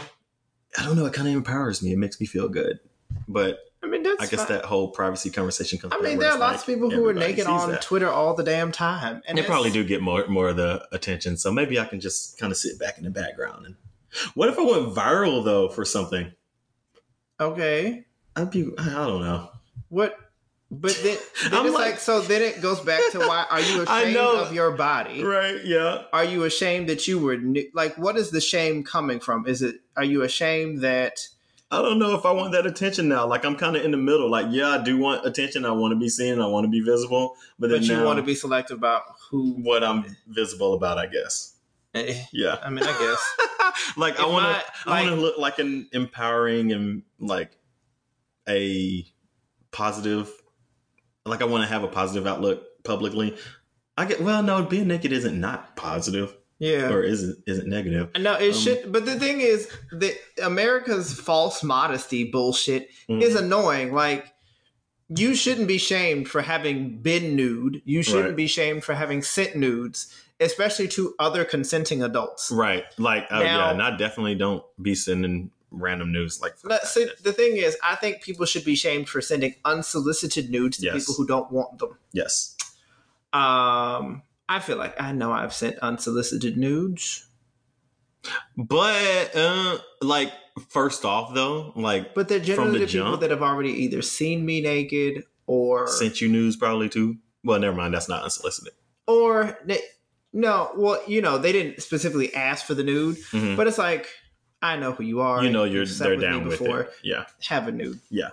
I don't know. It kind of empowers me. It makes me feel good. But I mean, that's I guess fine. that whole privacy conversation comes. I mean, there are lots like of people who are naked on that. Twitter all the damn time, and they probably do get more more of the attention. So maybe I can just kind of sit back in the background. And what if I went viral though for something? Okay, I'd be. I don't know. what? But then, then I'm it's like- like, so. Then it goes back to why are you I ashamed of your body? Right? Yeah. Are you ashamed that you were nu- like? What is the shame coming from? Is it? Are you ashamed that? I don't know if I want that attention now. Like I'm kind of in the middle. Like yeah, I do want attention. I want to be seen. I want to be visible. But then But you now, want to be selective about who? what I'm visible about. I guess. eh, Yeah. I mean, I guess. like I If want my- to. I want to look like an empowering and like a positive. Like I want to have a positive outlook publicly. I get well. No, being naked isn't not positive Yeah. or isn't isn't negative. No, it Um, should. But the thing is that America's false modesty bullshit Mhm. is annoying. Like, you shouldn't be shamed for having been nude. You shouldn't Right. be shamed for having sent nudes, especially to other consenting adults. Right. Like, oh Now- yeah, and I definitely don't be sending random news like. that see, the thing is, I think people should be shamed for sending unsolicited nudes to Yes. people who don't want them. yes. Um, I feel like I know I've sent unsolicited nudes, But uh like first off though, like but they're generally the people jump? that have already either seen me naked or sent you news probably too. Well, never mind, that's not unsolicited. or they, no, well, you know, they didn't specifically ask for the nude, Mhm. but it's like I know who you are. you know you're You've they're down with before. it. Yeah. Have a nude. Yeah.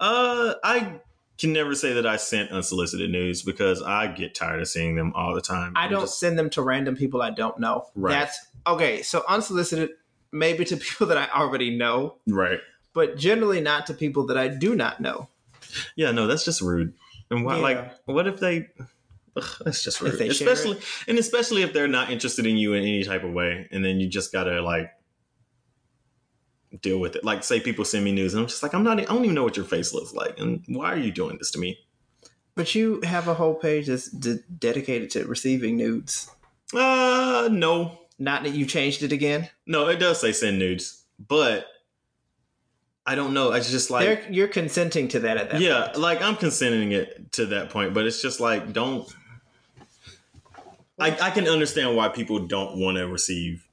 Uh I can never say that I sent unsolicited news because I get tired of seeing them all the time. I I'm don't just- send them to random people I don't know. Right. That's okay. So unsolicited, maybe to people that I already know, right. but generally not to people that I do not know. Yeah, no, that's just rude. And why Yeah. like what if they Ugh, that's just rude. especially and especially if they're not interested in you in any type of way and then you just gotta like deal with it. Like say people send me news and I'm just like, I'm not I don't even know what your face looks like and why are you doing this to me? But you have a whole page that's d- dedicated to receiving nudes. Uh no. Not that you changed it again. No, it does say send nudes. But I don't know. It's just like They're, you're consenting to that at that yeah, point. like I'm consenting it to that point, but it's just like don't. I, I can understand why people don't want to receive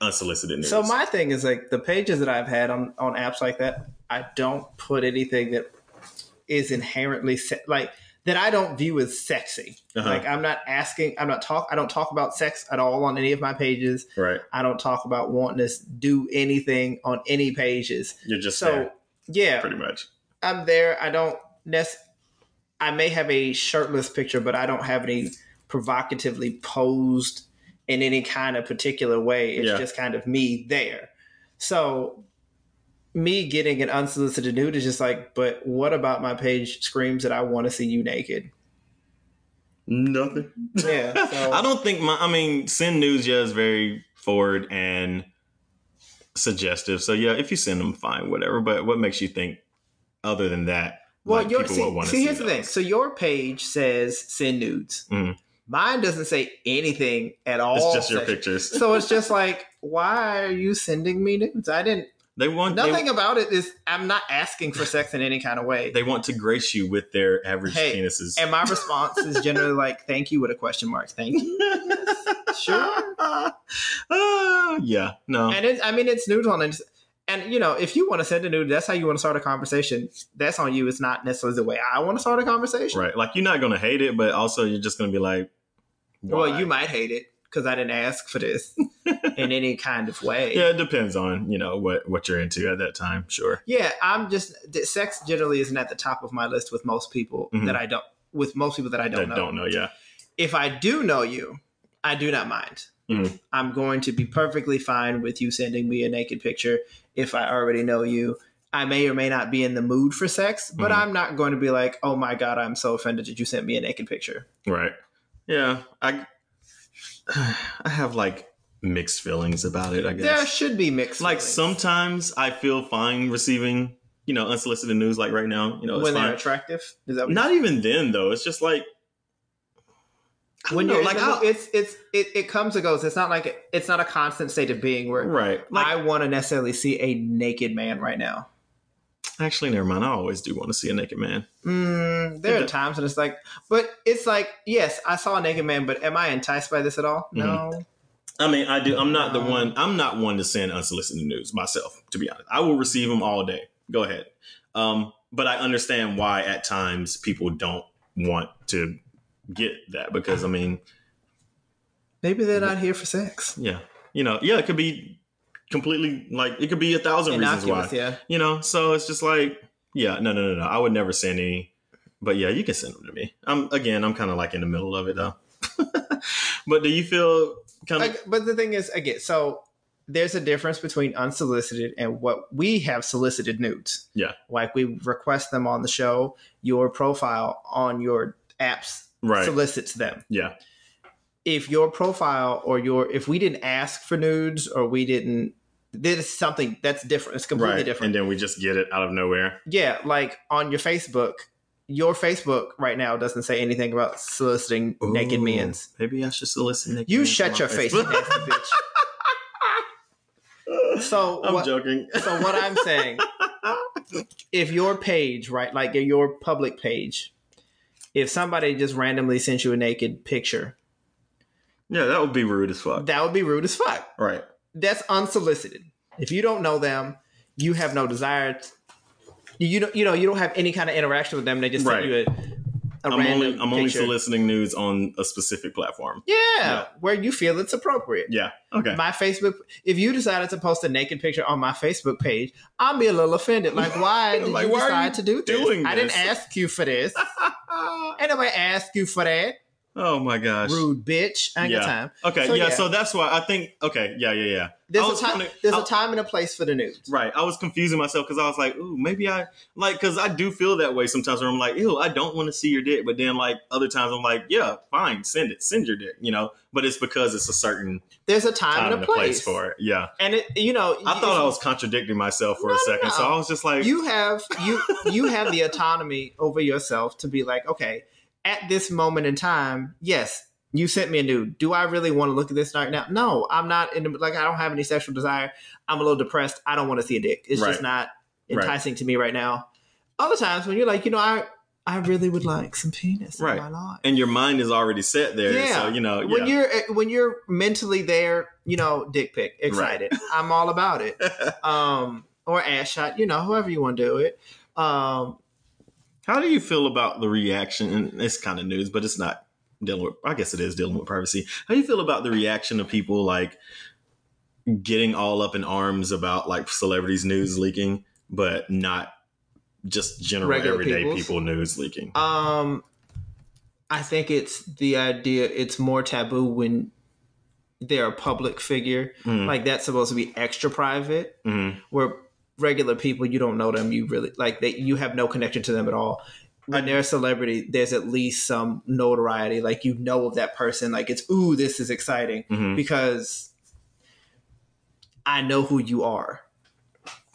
unsolicited news. So my thing is like the pages that I've had on on apps like that, I don't put anything that is inherently se- like that I don't view as sexy. Uh-huh. Like I'm not asking, I'm not talk, I don't talk about sex at all on any of my pages. right, I don't talk about wanting to do anything on any pages. you're just So there, yeah, pretty much. I'm there. I don't. Nec- I may have a shirtless picture, but I don't have any provocatively posed in any kind of particular way. It's Yeah. just kind of me there. So, me getting an unsolicited nude is just like, but what about my page screams that I want to see you naked? Nothing. Yeah, so- I don't think my. I mean, send news. Yeah, is very forward and suggestive. So yeah, if you send them, fine, whatever. But what makes you think other than that? Well, like, your, see, wanna see, here's the thing. So your page says send nudes. Mhm. Mine doesn't say anything at all. It's just your sexual. pictures. So it's just like, why are you sending me nudes? I didn't. They want they- Nothing about it is. I'm not asking for sex in any kind of way. they want to grace you with their average Hey, penises. and my response is generally like, "Thank you" with a question mark. Thank you. Sure. Uh, yeah, no. And it, I mean, it's nude on it. And you know, if you want to send a nude, that's how you want to start a conversation. That's on you. It's not necessarily the way I want to start a conversation. right. Like you're not gonna hate it, but also you're just gonna be like, Well, you might hate it because I didn't ask for this in any kind of way. Yeah, it depends on, you know, what what you're into at that time, sure. Yeah, I'm just sex generally isn't at the top of my list with most people Mhm. that I don't with most people that I don't That know. don't know, yeah. If I do know you, I do not mind. Mhm. I'm going to be perfectly fine with you sending me a naked picture if I already know you. I may or may not be in the mood for sex, but Mhm. I'm not going to be like, "Oh my god, I'm so offended that you sent me a naked picture." Right. Yeah. I I have like mixed feelings about it, I guess. There should be mixed. like feelings sometimes I feel fine receiving, you know, unsolicited news like right now. You know, it's when fine. they're attractive. Is that what Not even then though. It's just like I don't when you're like the how, it's it's it, it comes and goes. It's not like it's not a constant state of being where right. Like I want to necessarily see a naked man right now. Actually, never mind. I always do want to see a naked man. Mm, there are times when it's like, but it's like, yes, I saw a naked man, but am I enticed by this at all? Mm-hmm. No. I mean, I do. I'm not the one. I'm not one to send unsolicited news myself. To be honest, I will receive them all day. Go ahead. Um, but I understand why at times people don't want to get that because I mean, Maybe they're not here for sex. yeah, you know, yeah, it could be completely like it could be a thousand reasons why. Yeah. You know, so it's just like, yeah, no, no, no, no. I would never send any, but yeah, you can send them to me. I'm again, I'm kind of like in the middle of it though. but do you feel kind of? But the thing is, again, so there's a difference between unsolicited and what we have solicited nudes. Yeah. Like we request them on the show, your profile on your apps right? solicits them. yeah, If your profile or your if we didn't ask for nudes or we didn't this is something that's different. It's completely right. different. And then we just get it out of nowhere. yeah, like on your Facebook, your Facebook right now doesn't say anything about soliciting naked men. Maybe I should solicit naked You shut your face, Facebook. nasty bitch. So I'm what, joking. so what I'm saying, if your page, right, like your public page, if somebody just randomly sent you a naked picture, yeah, that would be rude as fuck. that would be rude as fuck. Right. That's unsolicited. If you don't know them, you have no desire. To, you don't, you know, you don't have any kind of interaction with them. They just Right. send you a I'm only I'm only soliciting news on a specific platform. Yeah, Yeah. where you feel it's appropriate. Yeah. Okay. My Facebook. If you decided to post a naked picture on my Facebook page, I'll be a little offended. Like, why did Like, you decide you to do this? doing I didn't ask you for this. Ain't nobody ask you for that. Oh my gosh. Rude bitch. I ain't got Yeah. time. Okay. So, yeah, yeah. So that's why I think. Okay. Yeah. Yeah. Yeah. There's a time. there's I- a time and a place for the news. Right. I was confusing myself because I was like, ooh, maybe I like because I do feel that way sometimes where I'm like, ew, I don't want to see your dick. But then like other times I'm like, yeah, fine, send it, send your dick, you know. But it's because it's a certain There's a time, time and a place, for it. Yeah. and it. You know, I thought I was contradicting myself for No, a second, no. so I was just like, you have you you have the autonomy over yourself to be like, okay, at this moment in time, yes, you sent me a nude. Do I really want to look at this right now? No, I'm not in the, like I don't have any sexual desire. I'm a little depressed. I don't want to see a dick. It's Right. just not Right. enticing to me right now. Other times when you're like, you know, I I really would like some penis Right. in my life. and your mind is already set there. Yeah. So you know, When you're when you're mentally there, you know, dick pic, excited. I'm all about it. Um, or ass shot, you know, however you want to do it. Um, How do you feel about the reaction? And it's kind of news, but it's not dealing with. I guess it is dealing with privacy. How do you feel about the reaction of people like getting all up in arms about like celebrities news leaking, but not just general Regular everyday people's? people news leaking? Um, I think it's the idea. It's more taboo when they're a public figure. Mhm. Like that's supposed to be extra private. Mhm. Where regular people, you don't know them. You really like they. You have no connection to them at all. When they're a celebrity, there's at least some notoriety. Like you know of that person. Like it's ooh, this is exciting Mhm. because I know who you are.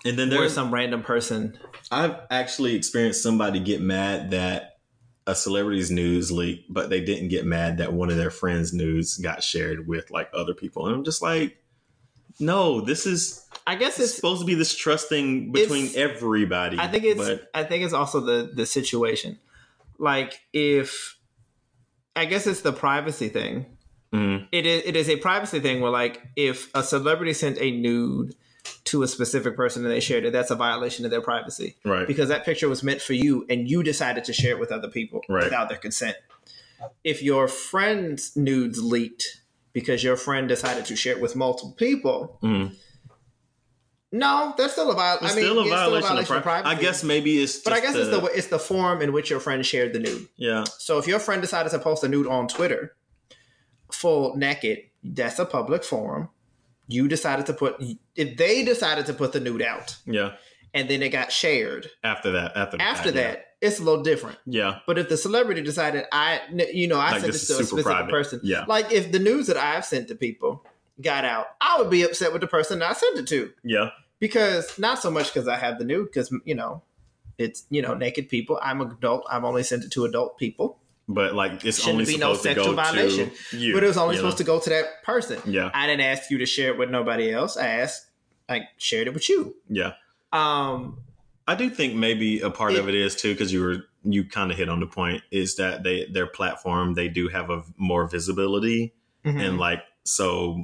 And then There's there's some random person. I've actually experienced somebody get mad that a celebrity's news leaked, but they didn't get mad that one of their friends' news got shared with like other people. And I'm just like, no, this is I guess it's it's supposed to be this trusting between everybody. I think it's but I think it's also the the situation. Like if I guess it's the privacy thing. mm, It is it is a privacy thing where like if a celebrity sent a nude to a specific person and they shared it, that's a violation of their privacy. right, Because that picture was meant for you and you decided to share it with other people Right. without their consent. If your friend's nudes leaked because your friend decided to share it with multiple people, mm. No, that's still a violation. I mean, still a it's violation, still a violation of, of privacy. I guess maybe it's, But I guess it's the it's the form in which your friend shared the nude. yeah, So if your friend decided to post a nude on Twitter, full naked, that's a public forum. You decided to put if they decided to put the nude out yeah. and then it got shared After that, after the after fact, yeah. that, it's a little different. yeah, But if the celebrity decided I you know I Like, sent this this to a specific private. person, Yeah. like if the news that I've sent to people got out, I would be upset with the person I sent it to yeah, because not so much because I have the nude because you know it's you know naked people. I'm an adult. I've only sent it to adult people. but like it's Shouldn't only be no supposed to sexual go violation. to you, but it was only supposed to go to that person. Yeah, I didn't ask you to share it with nobody else. I asked, I shared it with you. yeah. Um, I do think maybe a part of it is too because you were you kind of hit on the point is that they their platform they do have a more visibility Mm-hmm. and like so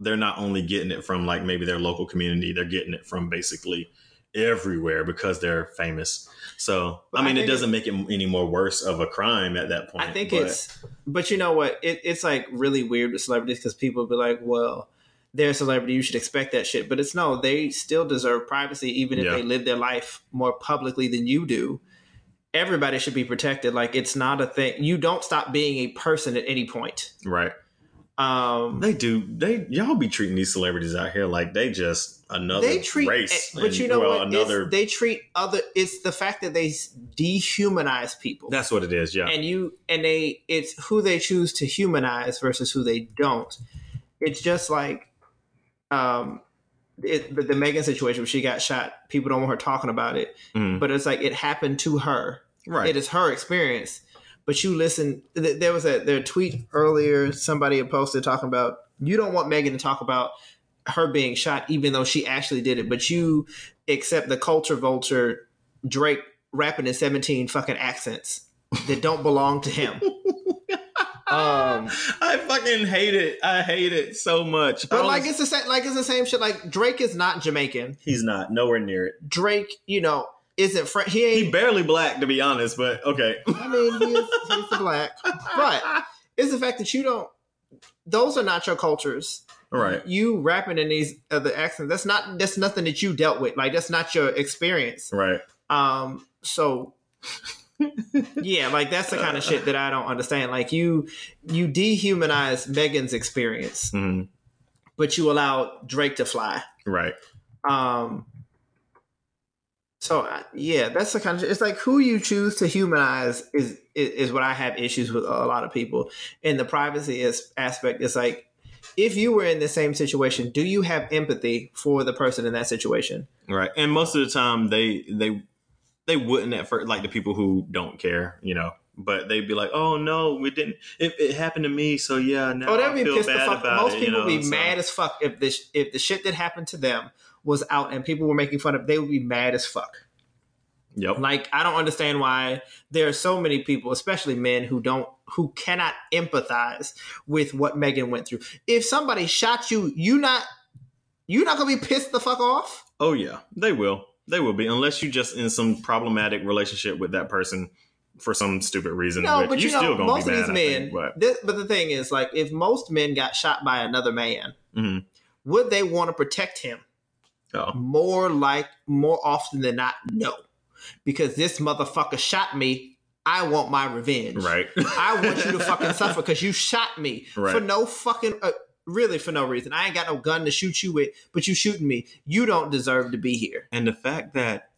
they're not only getting it from like maybe their local community they're getting it from basically everywhere because they're famous so But i I mean it doesn't make it any more worse of a crime at that point I think but- it's, but you know what? It, it's like really weird with celebrities because people be like, well, they're a celebrity, you should expect that shit. But it's no, they still deserve privacy, even if Yeah. they live their life more publicly than you do. Everybody should be protected. Like it's not a thing. You don't stop being a person at any point. right Um, they do they y'all be treating these celebrities out here like they just another they treat, race but and- you know well, what? It's- another they treat other. It's the fact that they dehumanize people. that's what it is yeah and you and they it's who they choose to humanize versus who they don't it's just like um it, the, the megan situation where she got shot people don't want her talking about it Mhm. but it's like it happened to her right it is her experience but you listen th- there was a their tweet earlier somebody had posted talking about you don't want megan to talk about her being shot even though she actually did it but you accept the culture vulture drake rapping in 17 fucking accents that don't belong to him um I fucking hate it. I hate it so much. But don't- like it's the same like it's the same shit like drake is not jamaican he's not nowhere near it. drake you know isn't French he He barely black to be honest, but okay. I mean, he is, he's black. But it's the fact that you don't, those are not your cultures. right. You rapping in these other accents, that's not, that's nothing that you dealt with. Like, that's not your experience. Right. Um, so yeah, like that's the kind of shit that I don't understand. Like you, you dehumanize Megan's experience, hmm but you allow Drake to fly. Right. Um, so yeah, that's the kind of. It's like who you choose to humanize is, is is what I have issues with a lot of people. And the privacy is, aspect is like, if you were in the same situation, do you have empathy for the person in that situation? Right. And most of the time they they they wouldn't at first like the people who don't care, you know. But they'd be like, "Oh no, we didn't. It, it happened to me, so yeah. Now oh, they'd be pissed the fuck. Most it." you people know, would be so- mad as fuck if this if the shit that happened to them was out and people were making fun of. They would be mad as fuck. Yep. Like I don't understand why there are so many people, especially men, who don't who cannot empathize with what Megan went through. If somebody shot you, you not you not gonna be pissed the fuck off. Oh yeah, they will. They will be unless you just in some problematic relationship with that person for some stupid reason. No, but you still know, gonna most be of mad, these men. think, but this, but the thing is, like, if most men got shot by another man, Mhm. would they want to protect him? Oh, More like more often than not, no, because this motherfucker shot me. I want my revenge. right. I want you to fucking suffer because you shot me Right. for no fucking, uh, really for no reason. I ain't got no gun to shoot you with, but you shooting me. You don't deserve to be here. And the fact that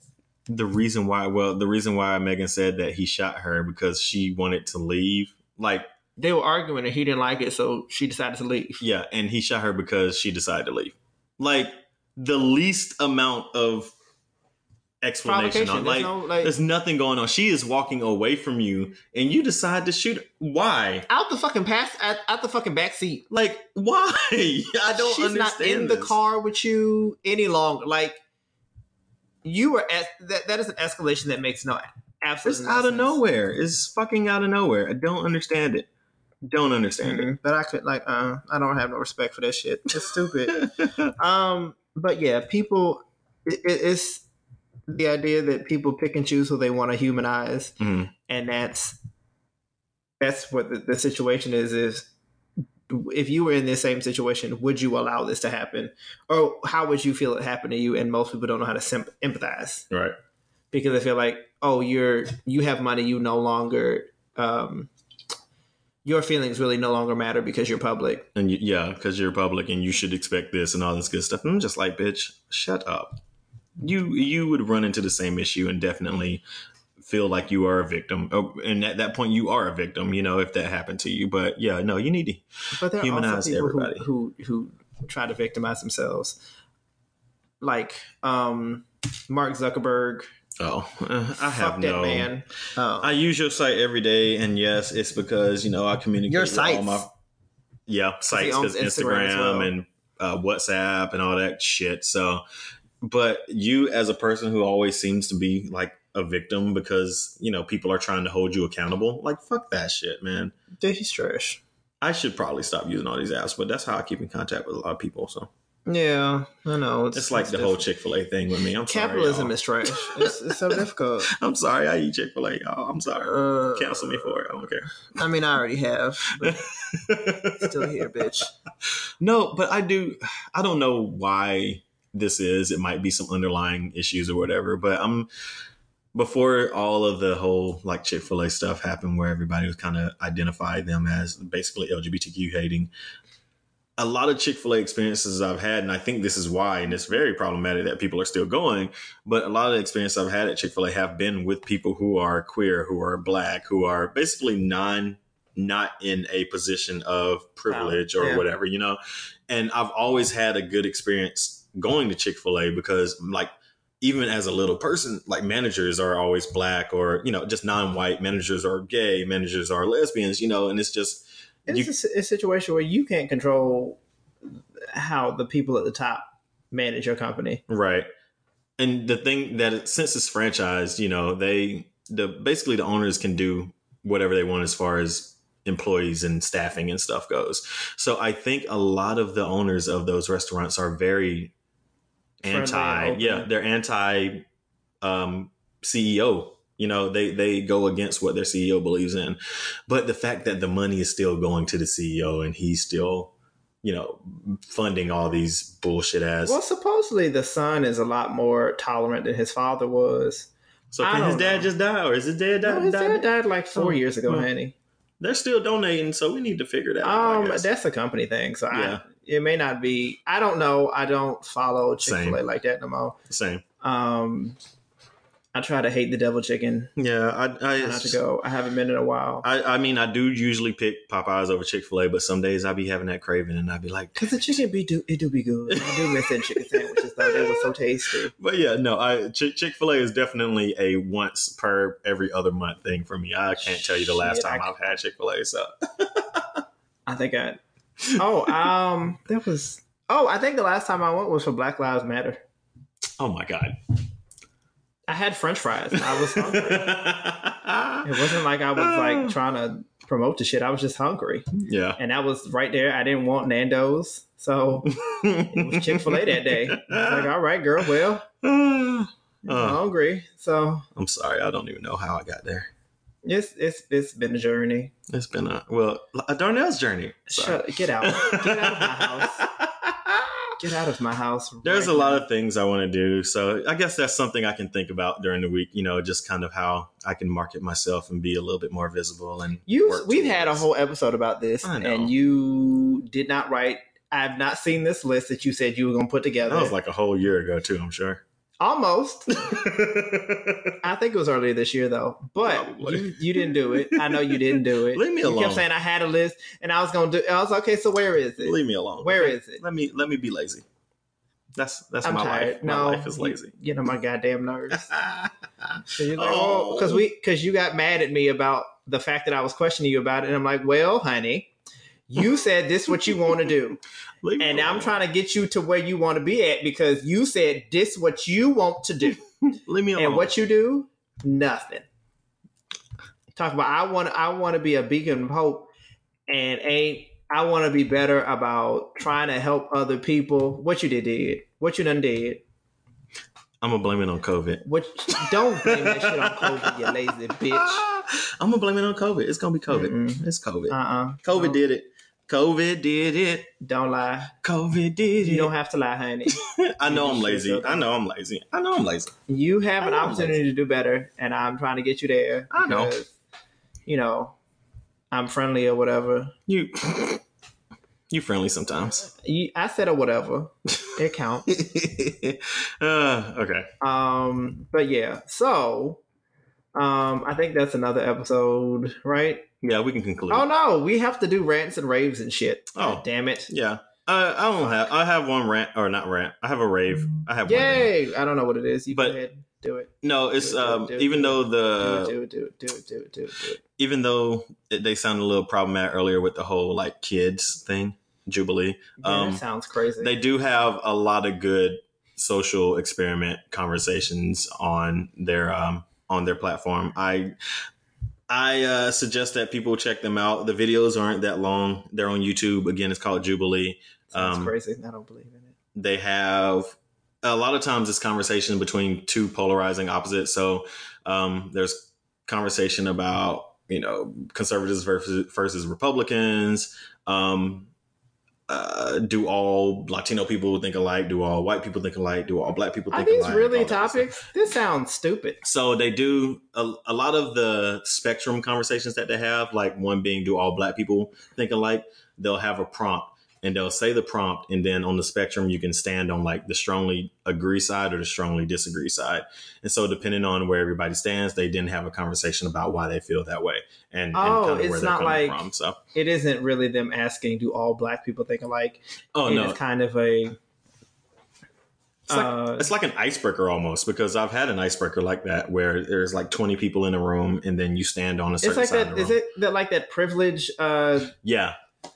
the reason why, well, the reason why Megan said that he shot her because she wanted to leave, like, They were arguing and he didn't like it, so she decided to leave. yeah, and he shot her because she decided to leave. Like, the least amount of explanation on, There's like, no like there's nothing going on. She is walking away from you, and you decide to shoot her. Why? out the fucking pass out, out the fucking back seat. Like, why? I don't She's not in the car with you any longer. Like you were at that. That is an escalation that makes no It's no out of nowhere. It's fucking out of nowhere. I don't understand it. Don't understand Mhm. But I could like, uh, I don't have no respect for that shit. It's stupid. um, but yeah, people. It, it- it's the idea that people pick and choose who they want to humanize, Mhm. and that's that's what the, the situation is. Is if you were in this same situation, would you allow this to happen, or how would you feel it happened to you? And most people don't know how to sim- empathize Right. because they feel like, oh, you're you have money, you no longer. Um, your feelings really no longer matter because you're public. And you, yeah, because you're public and you should expect this and all this good stuff. And I'm just like, bitch, shut up. You you would run into the same issue and definitely feel like you are a victim. Oh, And at that point, you are a victim. You know, if that happened to you. But yeah, no, you need to. But there are Humanize also people who, who who try to victimize themselves, like um, Mark Zuckerberg. Oh, uh, I have Fuck no. that man. Um, I use your site every day, and yes, it's because you know I communicate Your with all my yeah sites because Instagram Instagram, well. and uh, WhatsApp and all that shit. So but you as a person who always seems to be like a victim because you know people are trying to hold you accountable like fuck that shit man Dude, he's trash. i should probably stop using all these apps but that's how i keep in contact with a lot of people so Yeah, I know. it's, like the whole chick-fil-a thing with me i'm capitalism sorry, is trash. It's, it's so difficult. i'm sorry i eat chick-fil-a y'all i'm sorry Uh, cancel me for it i don't care I mean, I already have. But still here, bitch. no but i do i don't know why this is it might be some underlying issues or whatever but i'm before all of the whole like chick-fil-a stuff happened where everybody was kind of identified them as basically lgbtq hating a lot of chick-fil-a experiences i've had and i think this is why and it's very problematic that people are still going but a lot of the experiences i've had at chick-fil-a have been with people who are queer who are black who are basically non not in a position of privilege or Yeah. whatever you know? And i've always had a good experience going to chick-fil-a because like even as a little person like managers are always black or you know just non-white managers are gay managers are lesbians you know? And it's just It's you- a a, situation where you can't control how the people at the top manage your company. Right. And the thing that since it's franchised, you know, they the basically the owners can do whatever they want as far as employees and staffing and stuff goes. So I think a lot of the owners of those restaurants are very Friendly anti yeah, they're anti um CEO. You know, they they go against what their CEO believes in. But the fact that the money is still going to the CEO and he's still you know, funding all these bullshit ass Well, supposedly the son is a lot more tolerant than his father was. So can his dad know. just die, or is his dad die? No, his die- dad died like four Oh, years ago, oh. honey. They're still donating, so we need to figure that out. Um, that's a company thing, so Yeah. I, it may not be. I don't know. I don't follow Chick Fil A like that no more. Same. Um, I try to hate the devil chicken. Yeah, I, I, Not to go. I haven't been in a while I, I mean, I do usually pick Popeyes over Chick Fil A, but some days I be having that craving, and I be like, because the chicken be do it do be good. I do miss them chicken sandwiches though. They were so tasty. but yeah, no, I Chick Fil A is definitely a once per every other month thing for me. I can't tell you the last Shit, time I- I've had Chick Fil A. So I think I. Oh, um, that was. Oh, I think the last time I went was for Black Lives Matter. oh my god, I had French fries. I was hungry. It wasn't like I was like trying to promote the shit. I was just hungry, yeah. and that was right there. I didn't want Nando's, so it was Chick Fil A that day. Like, all right, girl, well, I'm Uh, hungry, so I'm sorry, I don't even know how I got there. it's it's it's been a journey. It's been a well, a Darnell's journey. Sorry. Shut, get out, get out of my house, get out of my house. There's right a lot of things I want to do. So I guess that's something I can think about during the week, you know, just kind of how I can market myself and be a little bit more visible and You, we've had a whole episode about this, and you did not write. I've not seen this list that you said you were going to put together. That was like a whole year ago too, I'm sure. Almost. I think it was earlier this year though, but you, you didn't do it. I know you didn't do it. Leave me You alone. kept saying I had a list, and I was going to do. I was like, okay. So where is it? Leave me alone. Where okay? is it? Let me let me be lazy. That's that's I'm my tired. life. My no, life is lazy. You, know my goddamn nerves. Because Oh. oh. we because you got mad at me about the fact that I was questioning you about it, and I'm like, well, honey, you said this what you want to do. Leave And now I'm trying to get you to where you want to be at because you said this what you want to do. Leave me alone. and what you do? Nothing. Talk about I want I want to be a beacon of hope and ain't I want to be better about trying to help other people. What you did did. What you done did. I'm gonna blame it on COVID. What don't blame that shit on COVID, you lazy bitch. I'm gonna blame it on COVID. It's gonna be COVID. Mm-mm. It's COVID. Uh-uh. COVID did it. COVID did it. Don't lie. COVID did You it. You don't have to lie, honey. I know I'm lazy. I know I'm lazy. I know I'm lazy. You have an I know I'm opportunity to do better, and I'm trying to get you there. I know. You know, I'm friendly or whatever. You you friendly sometimes. You, I said or whatever. It counts. uh, okay. Um, but yeah, so um, I think that's another episode, right? Yeah, we can conclude. Oh no, we have to do rants and raves and shit. Oh. God damn it! Yeah. Uh, I don't have. I have one rant or not rant. I have a rave. I have one. Yay! I don't know what it is. You But- go ahead, do it. No, it's Do it, do it, um. do it, Even though the do it, do it, do it, do it, do it, do it. even though it, they sounded a little problematic earlier with the whole like kids thing, Jubilee. Yeah, Um, sounds crazy. they do have a lot of good social experiment conversations on their um, on their platform. I I uh, suggest that people check them out. The videos aren't that long. They're on YouTube. Again, it's called Jubilee. Sounds Um, crazy. I don't believe in it. they have a lot of times it's conversation between two polarizing opposites. So um, there's conversation about you know conservatives versus versus Republicans. Um, uh, do all Latino people think alike? Do all white people think alike? Do all black people Are think these alike? really All topics? This sounds stupid. So they do a, a lot of the spectrum conversations that they have, like one being do all black people think alike? They'll have a prompt and they'll say the prompt, and then on the spectrum, you can stand on like the strongly agree side or the strongly disagree side. And so, depending on where everybody stands, they then have a conversation about why they feel that way and, Oh, and kind of it's not like- from. So, It isn't really them asking, do all black people think alike? oh It no, is kind of a. It's like, uh, it's like an icebreaker almost because I've had an icebreaker like that where there's like 20 people in a room and then you stand on a it's certain like side that. of the Is it that like that privilege? Uh, Yeah,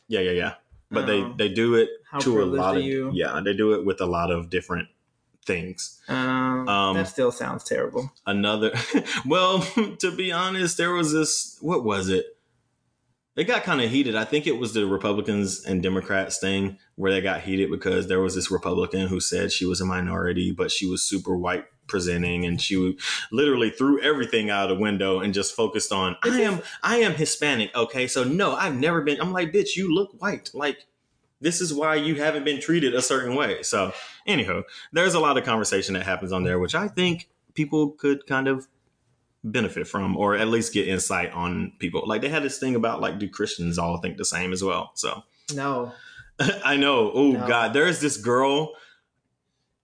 yeah, yeah, yeah. But Um, they they do it how to a lot of you? yeah. They do it with a lot of different things. um, Um, that still sounds terrible. Another, well, to be honest, there was this. What was it? It got kind of heated. I think it was the Republicans and Democrats thing where they got heated because there was this Republican who said she was a minority, but she was super white presenting, and she literally threw everything out of the window and just focused on I am I am Hispanic. Okay, so no, I've never been. I'm like, bitch, you look white. Like this is why you haven't been treated a certain way. So, anywho, there's a lot of conversation that happens on there, which I think people could kind of benefit from, or at least get insight on people. Like they had this thing about like, do Christians all think the same as well? So No, I know. Oh No. God, there's this girl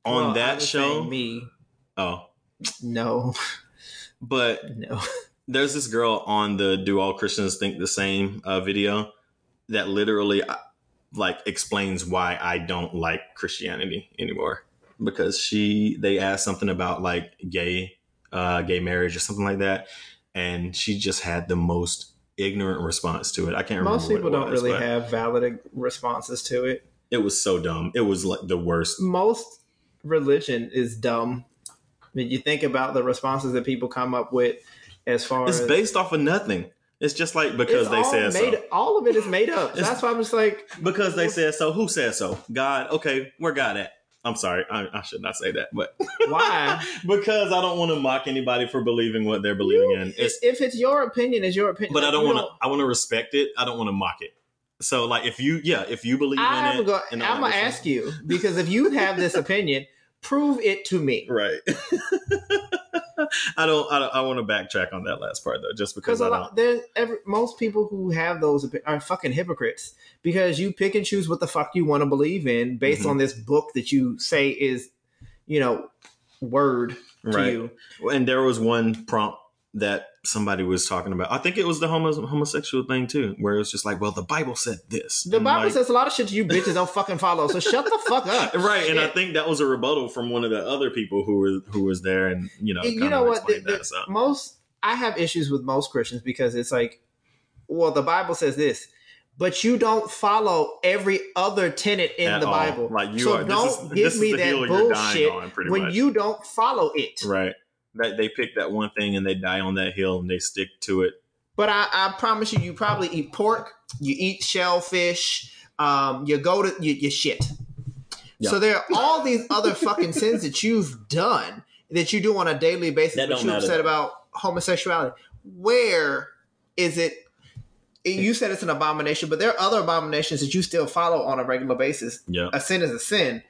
on Well, that show. Me, Oh, no, but no. there's this girl on the "Do All Christians Think the Same" uh, video that literally uh, like explains why I don't like Christianity anymore because she they asked something about like gay uh, gay marriage or something like that, and she just had the most ignorant response to it. I can't remember. Most people don't was, really have valid responses to it. It was so dumb. It was like the worst. Most religion is dumb. I you think about the responses that people come up with as far as It's as based off of nothing. It's just like because they said made, so. All of it is made up. It's- That's why I'm just like, Because they said so. Who said so? God. Okay, where God at? I'm sorry. I, I should not say that, but why? because I don't want to mock anybody for believing what they're believing in. It's, if it's your opinion, it's your opinion. but I don't want to. I want to respect it. I don't want to mock it. So, like, if you, yeah, if you believe I'm it, going. and I'm gonna ask you because if you have this opinion, prove it to me. right? I don't. I, don't, I want to backtrack on that last part though, just because a I don't. lot, there's every, most people who have those are fucking hypocrites because you pick and choose what the fuck you want to believe in based Mhm. on this book that you say is, you know, word to Right. you. And there was one prompt that somebody was talking about. I think it was the homo- homosexual thing too, where it was just like, well, the Bible said this. The And, Bible like- says a lot of shit you bitches don't fucking follow. So shut the fuck up. right, and I think that was a rebuttal from one of the other people who were who was there, and you know, you know what? The, the- that, so. most I have issues with most Christians because it's like, well, the Bible says this, but you don't follow every other tenet in At the all. Bible. Like you so are. Don't is, give me that hill you're dying bullshit on, when much. you don't follow it. right. That they pick that one thing and they die on that hill and they stick to it. But I, I promise you, you probably eat pork, you eat shellfish, um, you go to you, you shit. Yeah. So there are all these other fucking sins that you've done that you do on a daily basis, That but you matter, said about homosexuality. Where is it? You said it's an abomination, but there are other abominations that you still follow on a regular basis. Yeah. A sin is a sin.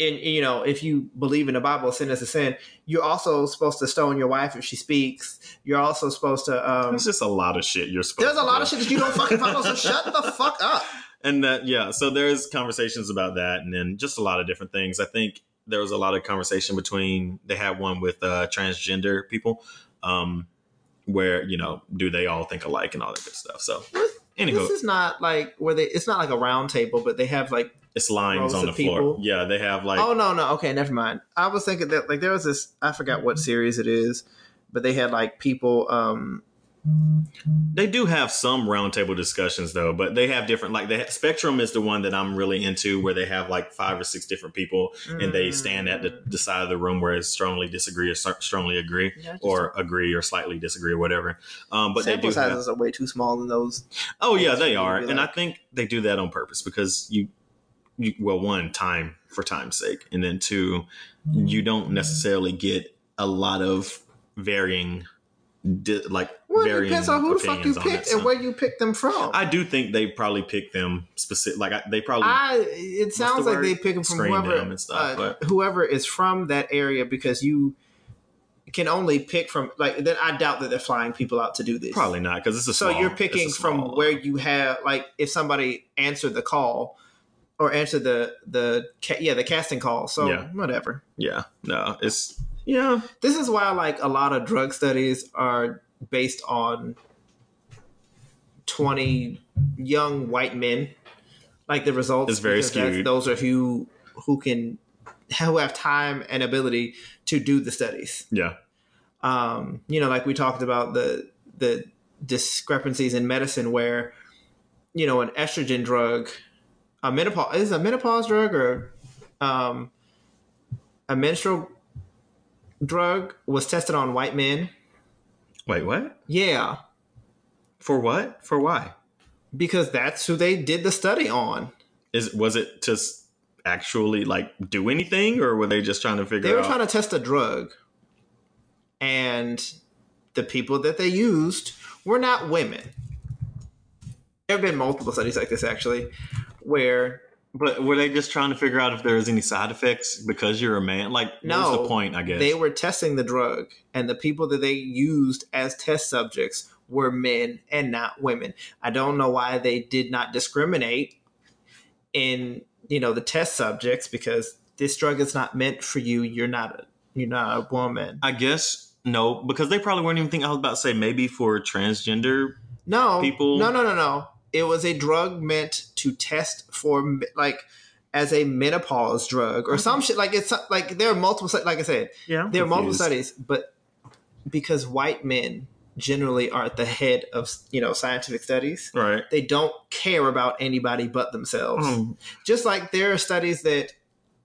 And you know, if you believe in the Bible, sin is a sin. You're also supposed to stone your wife if she speaks. You're also supposed to um, There's just a lot of shit you're supposed there's a lot do. of shit that you don't fucking follow, so shut the fuck up. and that yeah so there's conversations about that and then just a lot of different things i think there was a lot of conversation between they had one with uh transgender people um where you know do they all think alike and all that good stuff so anywho This is not like where they. It's not like a round table, but they have like. It's lines on the floor people. yeah they have like oh no, no, okay, never mind. I was thinking that like there was this. I forgot what series it is, but they had like people um They do have some roundtable discussions though, but they have different. Like the Spectrum is the one that I'm really into, where they have like five or six different people, and they stand at the, the side of the room where it's strongly disagree or strongly agree, Yeah, or agree or slightly disagree or whatever. Um, but they sample do. Have, sizes are way too small in those. oh yeah, they are, be and I think they do that on purpose because you, you well, one time for time's sake, and then two, you don't necessarily get a lot of varying, di- like Well, it varying depends on who the fuck you opinions on that picked and where you picked them from. I do think they probably pick them specific. Like I, they probably I it sounds the like they pick them from whoever them stuff, uh, but- whoever is from that area because you can only pick from like then I doubt that they're flying people out to do this. probably not because it's a So small, you're picking from where you have like if somebody answered the call or answered the the ca- yeah the casting call. So Yeah. whatever. Yeah, no, it's yeah. This is why like a lot of drug studies are based on 20 young white men like the results It's very skewed. those are who who can who have time and ability to do the studies Yeah, um you know like we talked about the the discrepancies in medicine where you know an estrogen drug a menopause is a menopause drug or um a menstrual drug was tested on white men wait, what? yeah For what? For why? because that's who they did the study on Is was it to actually like do anything, or were they just trying to figure out they were out? trying to test a drug and the people that they used were not women there have been multiple studies like this actually where but were they just trying to figure out if there was any side effects because you're a man? Like, No, the point? I guess. they were testing the drug and the people that they used as test subjects were men and not women i don't know why they did not discriminate in you know the test subjects because this drug is not meant for you you're not a you're not a woman I guess no, because they probably weren't even thinking. I was about to say maybe for transgender. no People- no no no no it was a drug meant to test for like as a menopause drug or some shit like it's like there are multiple like i said Yeah, there are multiple studies, but because white men generally are at the head of you know scientific studies, Right. they don't care about anybody but themselves. Um, Just like there are studies that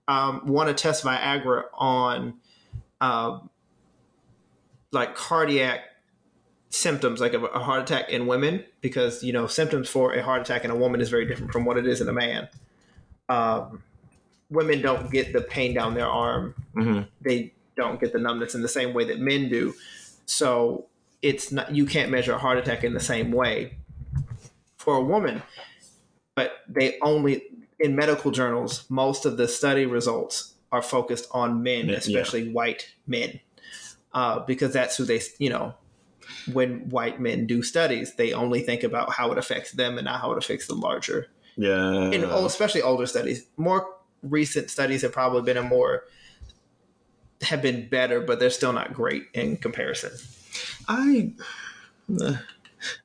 um, want to test Viagra on um, like cardiac symptoms, like a, a heart attack in women, because you know symptoms for a heart attack in a woman is very different from what it is in a man. Um, women don't get the pain down their arm mhm. they don't get the numbness in the same way that men do. So it's not you can't measure a heart attack in the same way for a woman. But they only in medical journals, most of the study results are focused on men, Yeah. especially white men, uh, because that's who they you know. When white men do studies, they only think about how it affects them and not how it affects the larger Yeah. in especially older studies. More recent studies have probably been a more have been better, but they're still not great in comparison. I uh,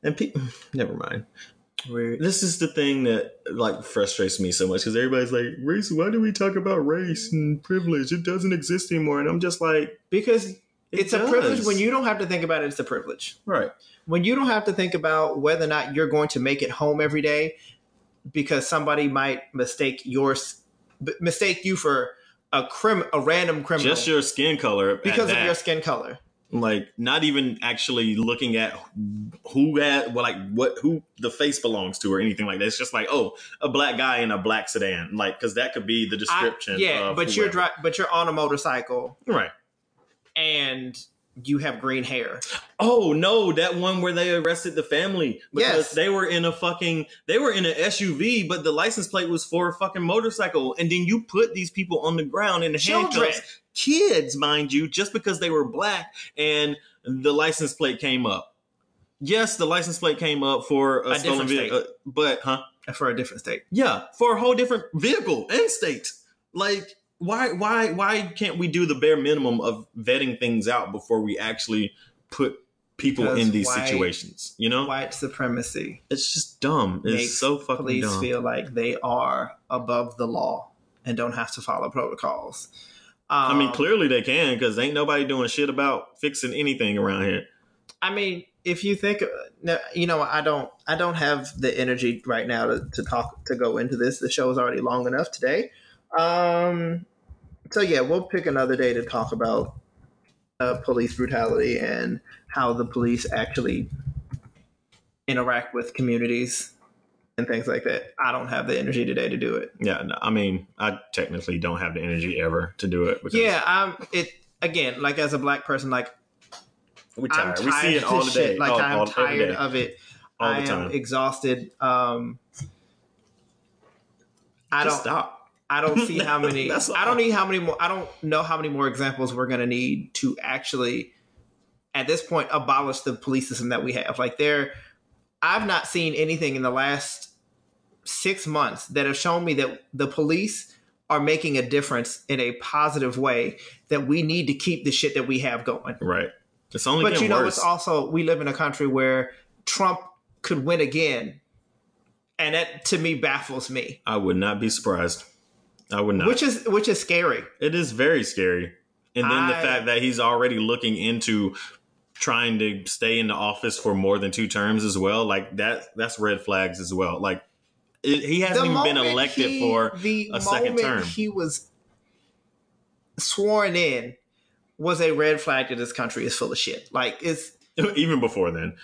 and people never mind. This is the thing that like frustrates me so much because everybody's like, race. Why do we talk about race and privilege? It doesn't exist anymore, and I'm just like, Because It it's a privilege when you don't have to think about it. It's a privilege right. when you don't have to think about whether or not you're going to make it home every day because somebody might mistake your mistake you for a crim a random criminal Just your skin color because of your skin color. like not even actually looking at who had well, like what who the face belongs to or anything like that. It's just like oh, a black guy in a black sedan, like because that could be the I- description. yeah, of but you're whoever. dri- but you're on a motorcycle right. And you have green hair. Oh no, that one where they arrested the family because Yes. they were in a fucking they were in an SUV, but the license plate was for a fucking motorcycle, and then you put these people on the ground in Children. handcuffs, kids, mind you, just because they were black and the license plate came up. Yes, the license plate came up for a, A stolen vehicle, uh, but huh? for a different state. Yeah, for a whole different vehicle and state. Like, why, why, why can't we do the bare minimum of vetting things out before we actually put people Because in these white- situations? You know, White supremacy it's just dumb. It's so fucking police dumb. feel like they are above the law and don't have to follow protocols. Um, I mean, clearly they can because ain't nobody doing shit about fixing anything around here. I mean, if you think, you know, I don't, I don't have the energy right now to, to talk to go into this. The show is already long enough today. Um, so yeah, we'll pick another day to talk about uh, police brutality and how the police actually interact with communities and things like that. I don't have the energy today to do it. Yeah, no, I mean, I technically don't have the energy ever to do it. Because Yeah, I'm it again. Like as a black person, like we tired. tired We see it all the day. shit. Like all, I'm all- tired of it. all I the am time. exhausted. Um, I Just don't. stop. I don't see how many. I don't need how many more. I don't know how many more examples we're going to need to actually, at this point, abolish the police system that we have. Like there, I've not seen anything in the last six months that have shown me that the police are making a difference in a positive way. That we need to keep the shit that we have going. Right. It's only But you know, worse. it's also we live in a country where Trump could win again, and that to me baffles me. I would not be surprised. I would not. Which is which is scary. it is very scary. And then the fact that he's already looking into trying to stay in the office for more than two terms as well, like that that's red flags as well. Like it, he hasn't even been elected he- for the a second term. He was sworn in was a red flag that this country is full of shit. Like it's even before then.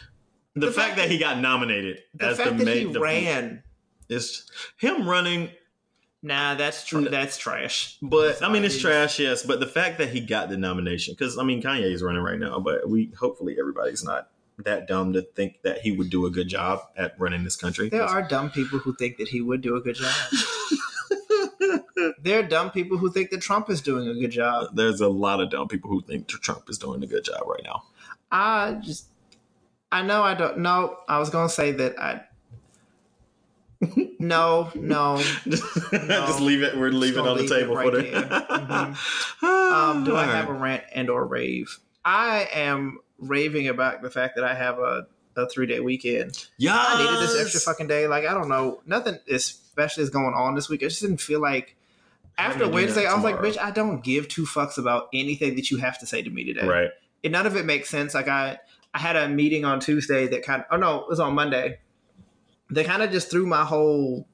The, The fact, fact that he got nominated the as fact the that he the ran. It's him running, Nah, that's tr- that's trash. but I mean it's trash, yes. But the fact that he got the nomination, because I mean Kanye's running right now, but we hopefully everybody's not that dumb to think that he would do a good job at running this country. There are dumb people who think that he would do a good job. there are dumb people who think that Trump is doing a good job. There's a lot of dumb people who think Trump is doing a good job right now. I just, I know I don't know. I was gonna say that I. No, no. Just leave it. We're leaving it on the table right for there. the. Um, do I have a rant and or rave? I am raving about the fact that I have a, a three day weekend. Yeah, I needed this extra fucking day. Like I don't know, nothing especially is going on this week. I just didn't feel like. After Wednesday, I was like, "Bitch, I don't give two fucks about anything that you have to say to me today." Right. and none of it makes sense. Like I, I had a meeting on Tuesday that kind of, oh no, it was on Monday. They kind of just threw my whole.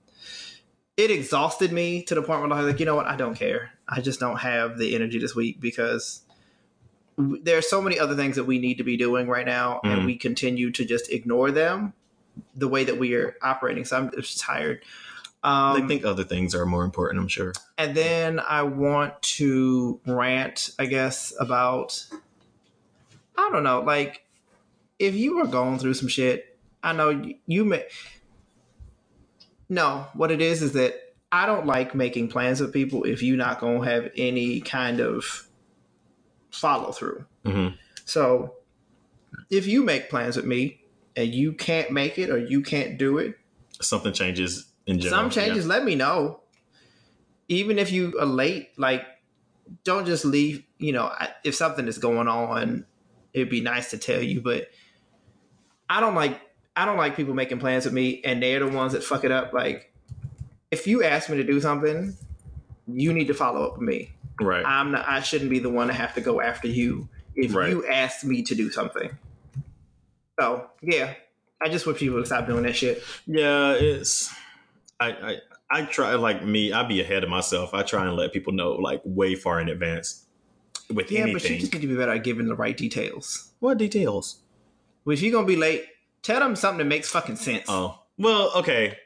It exhausted me to the point where I was like, you know what, I don't care. I just don't have the energy this week because there are so many other things that we need to be doing right now, Mhm. and we continue to just ignore them the way that we are operating. So I'm just tired. Um, they think other things are more important. I'm sure. and then I want to rant, I guess, about I don't know, like if you were going through some shit, I know you, you may. No, what it is is that I don't like making plans with people if you're not going to have any kind of follow through. hmm So if you make plans with me and you can't make it or you can't do it, Something changes in general. some changes let me know even if you are late like don't just leave you know if something is going on it'd be nice to tell you but i don't like i don't like people making plans with me and they're the ones that fuck it up like if you ask me to do something you need to follow up with me Right. i'm not i shouldn't be the one to have to go after you if Right. you ask me to do something so yeah i just wish people would stop doing that shit Yeah, it's I, I I try like me. I be ahead of myself. I try and let people know like way far in advance with yeah anything. but you just need to be better at giving the right details what details? Well, if you're gonna be late, tell them something that makes fucking sense. Oh well, okay.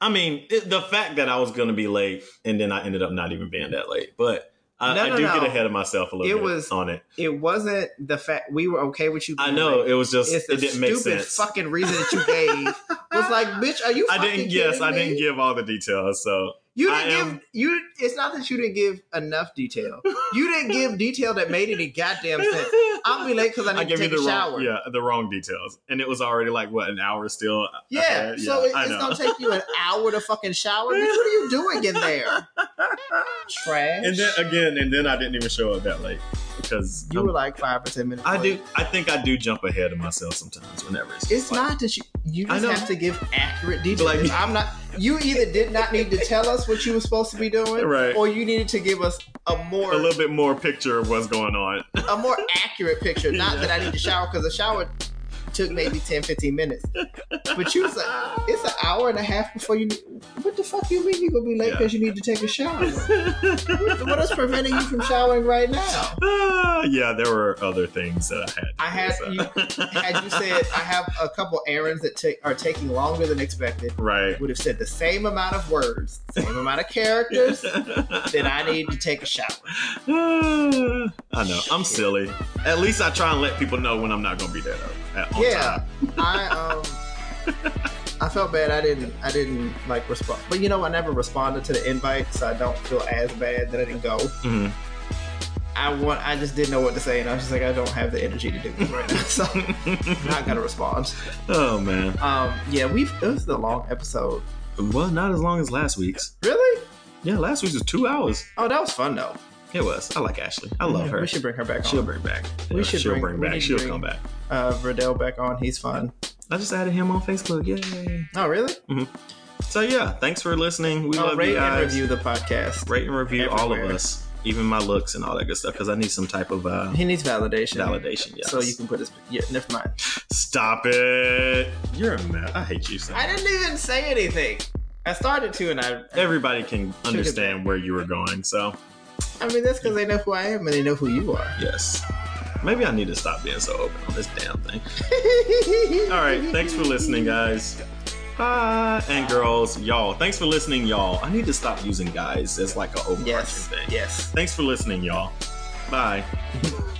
I mean, it, the fact that I was going to be late and then I ended up not even being that late, but I, No, I no, do no. get ahead of myself a little It bit was- on it. It wasn't the fact we were okay with you. I know late. it was just It's it didn't make stupid sense. fucking reason that you gave It was like, bitch, are you? I didn't. Yes, I me? didn't give all the details. So You didn't am- give you. It's not that you didn't give enough detail. You didn't give detail that made any goddamn sense. I'll be late because I I need gave to you take the a wrong, shower. yeah, the wrong details, and it was already like what an hour still. Uh, yeah, ahead. so it, it's gonna take you an hour to fucking shower. Bitch, what are you doing in there? Trash. And then again, and then I didn't even show up that late because you I'm- were like five or ten minutes. I late. do. I think I do jump ahead of myself sometimes. Whenever it's, It's like- not that you you just have to give accurate details. Like- I'm not. You either did not need to tell us what you were supposed to be doing, Right. or you needed to give us a more a little bit more picture of what's going on. a more accurate picture. Not Yeah. that I need to shower because the shower took maybe 10, 15 minutes. But you was like, it's an hour and a half before you. What the fuck do you mean you gonna be late Yeah. because you need to take a shower? what, is preventing you from showering right now? Ah, yeah, there were other things that I had. I had so- you had you said I have a couple errands that take are taking longer than expected. right. Would have said the same amount of words, same amount of characters. then I need to take a shower. I know. I'm silly. At least I try and let people know when I'm not gonna be there though. At, on Yeah. I um, I felt bad. I didn't. I didn't like respond. But you know, I never responded to the invite, so I don't feel as bad that I didn't go. Mhm. I want. I just didn't know what to say, and I was just like, I don't have the energy to do this right now, so I'm not gonna respond. oh man. Um, yeah, we've. It was a long episode. Well, not as long as last week's. Really? Yeah, last week's was two hours. Oh, that was fun though. It was. I like Ashley. I love Yeah, her. We should bring her back She'll on. bring back. We Yeah, should She'll bring- bring, back. She'll bring- come back. Uh, Verdell back on. He's fun. I just added him on Facebook. Yay! Oh, really? Hmm. So yeah, thanks for listening. We Oh, love rate you and review the podcast. Rate and review all of us, even my looks and all that good stuff, because I need some type of uh, He needs validation. validation. Yes. So you can put his. Yeah, never mind. stop it. You're a mess. I hate you. Sam. I didn't even say anything. I started to, and I. Everybody can understand where you were going. So I mean, that's because they know who I am and they know who you are. yes, maybe I need to stop being so open on this damn thing. All right, thanks for listening, guys. Bye, and girls, y'all. Thanks for listening, y'all. I need to stop using guys as like a overarching Yes. thing. Yes. Thanks for listening, y'all. Bye.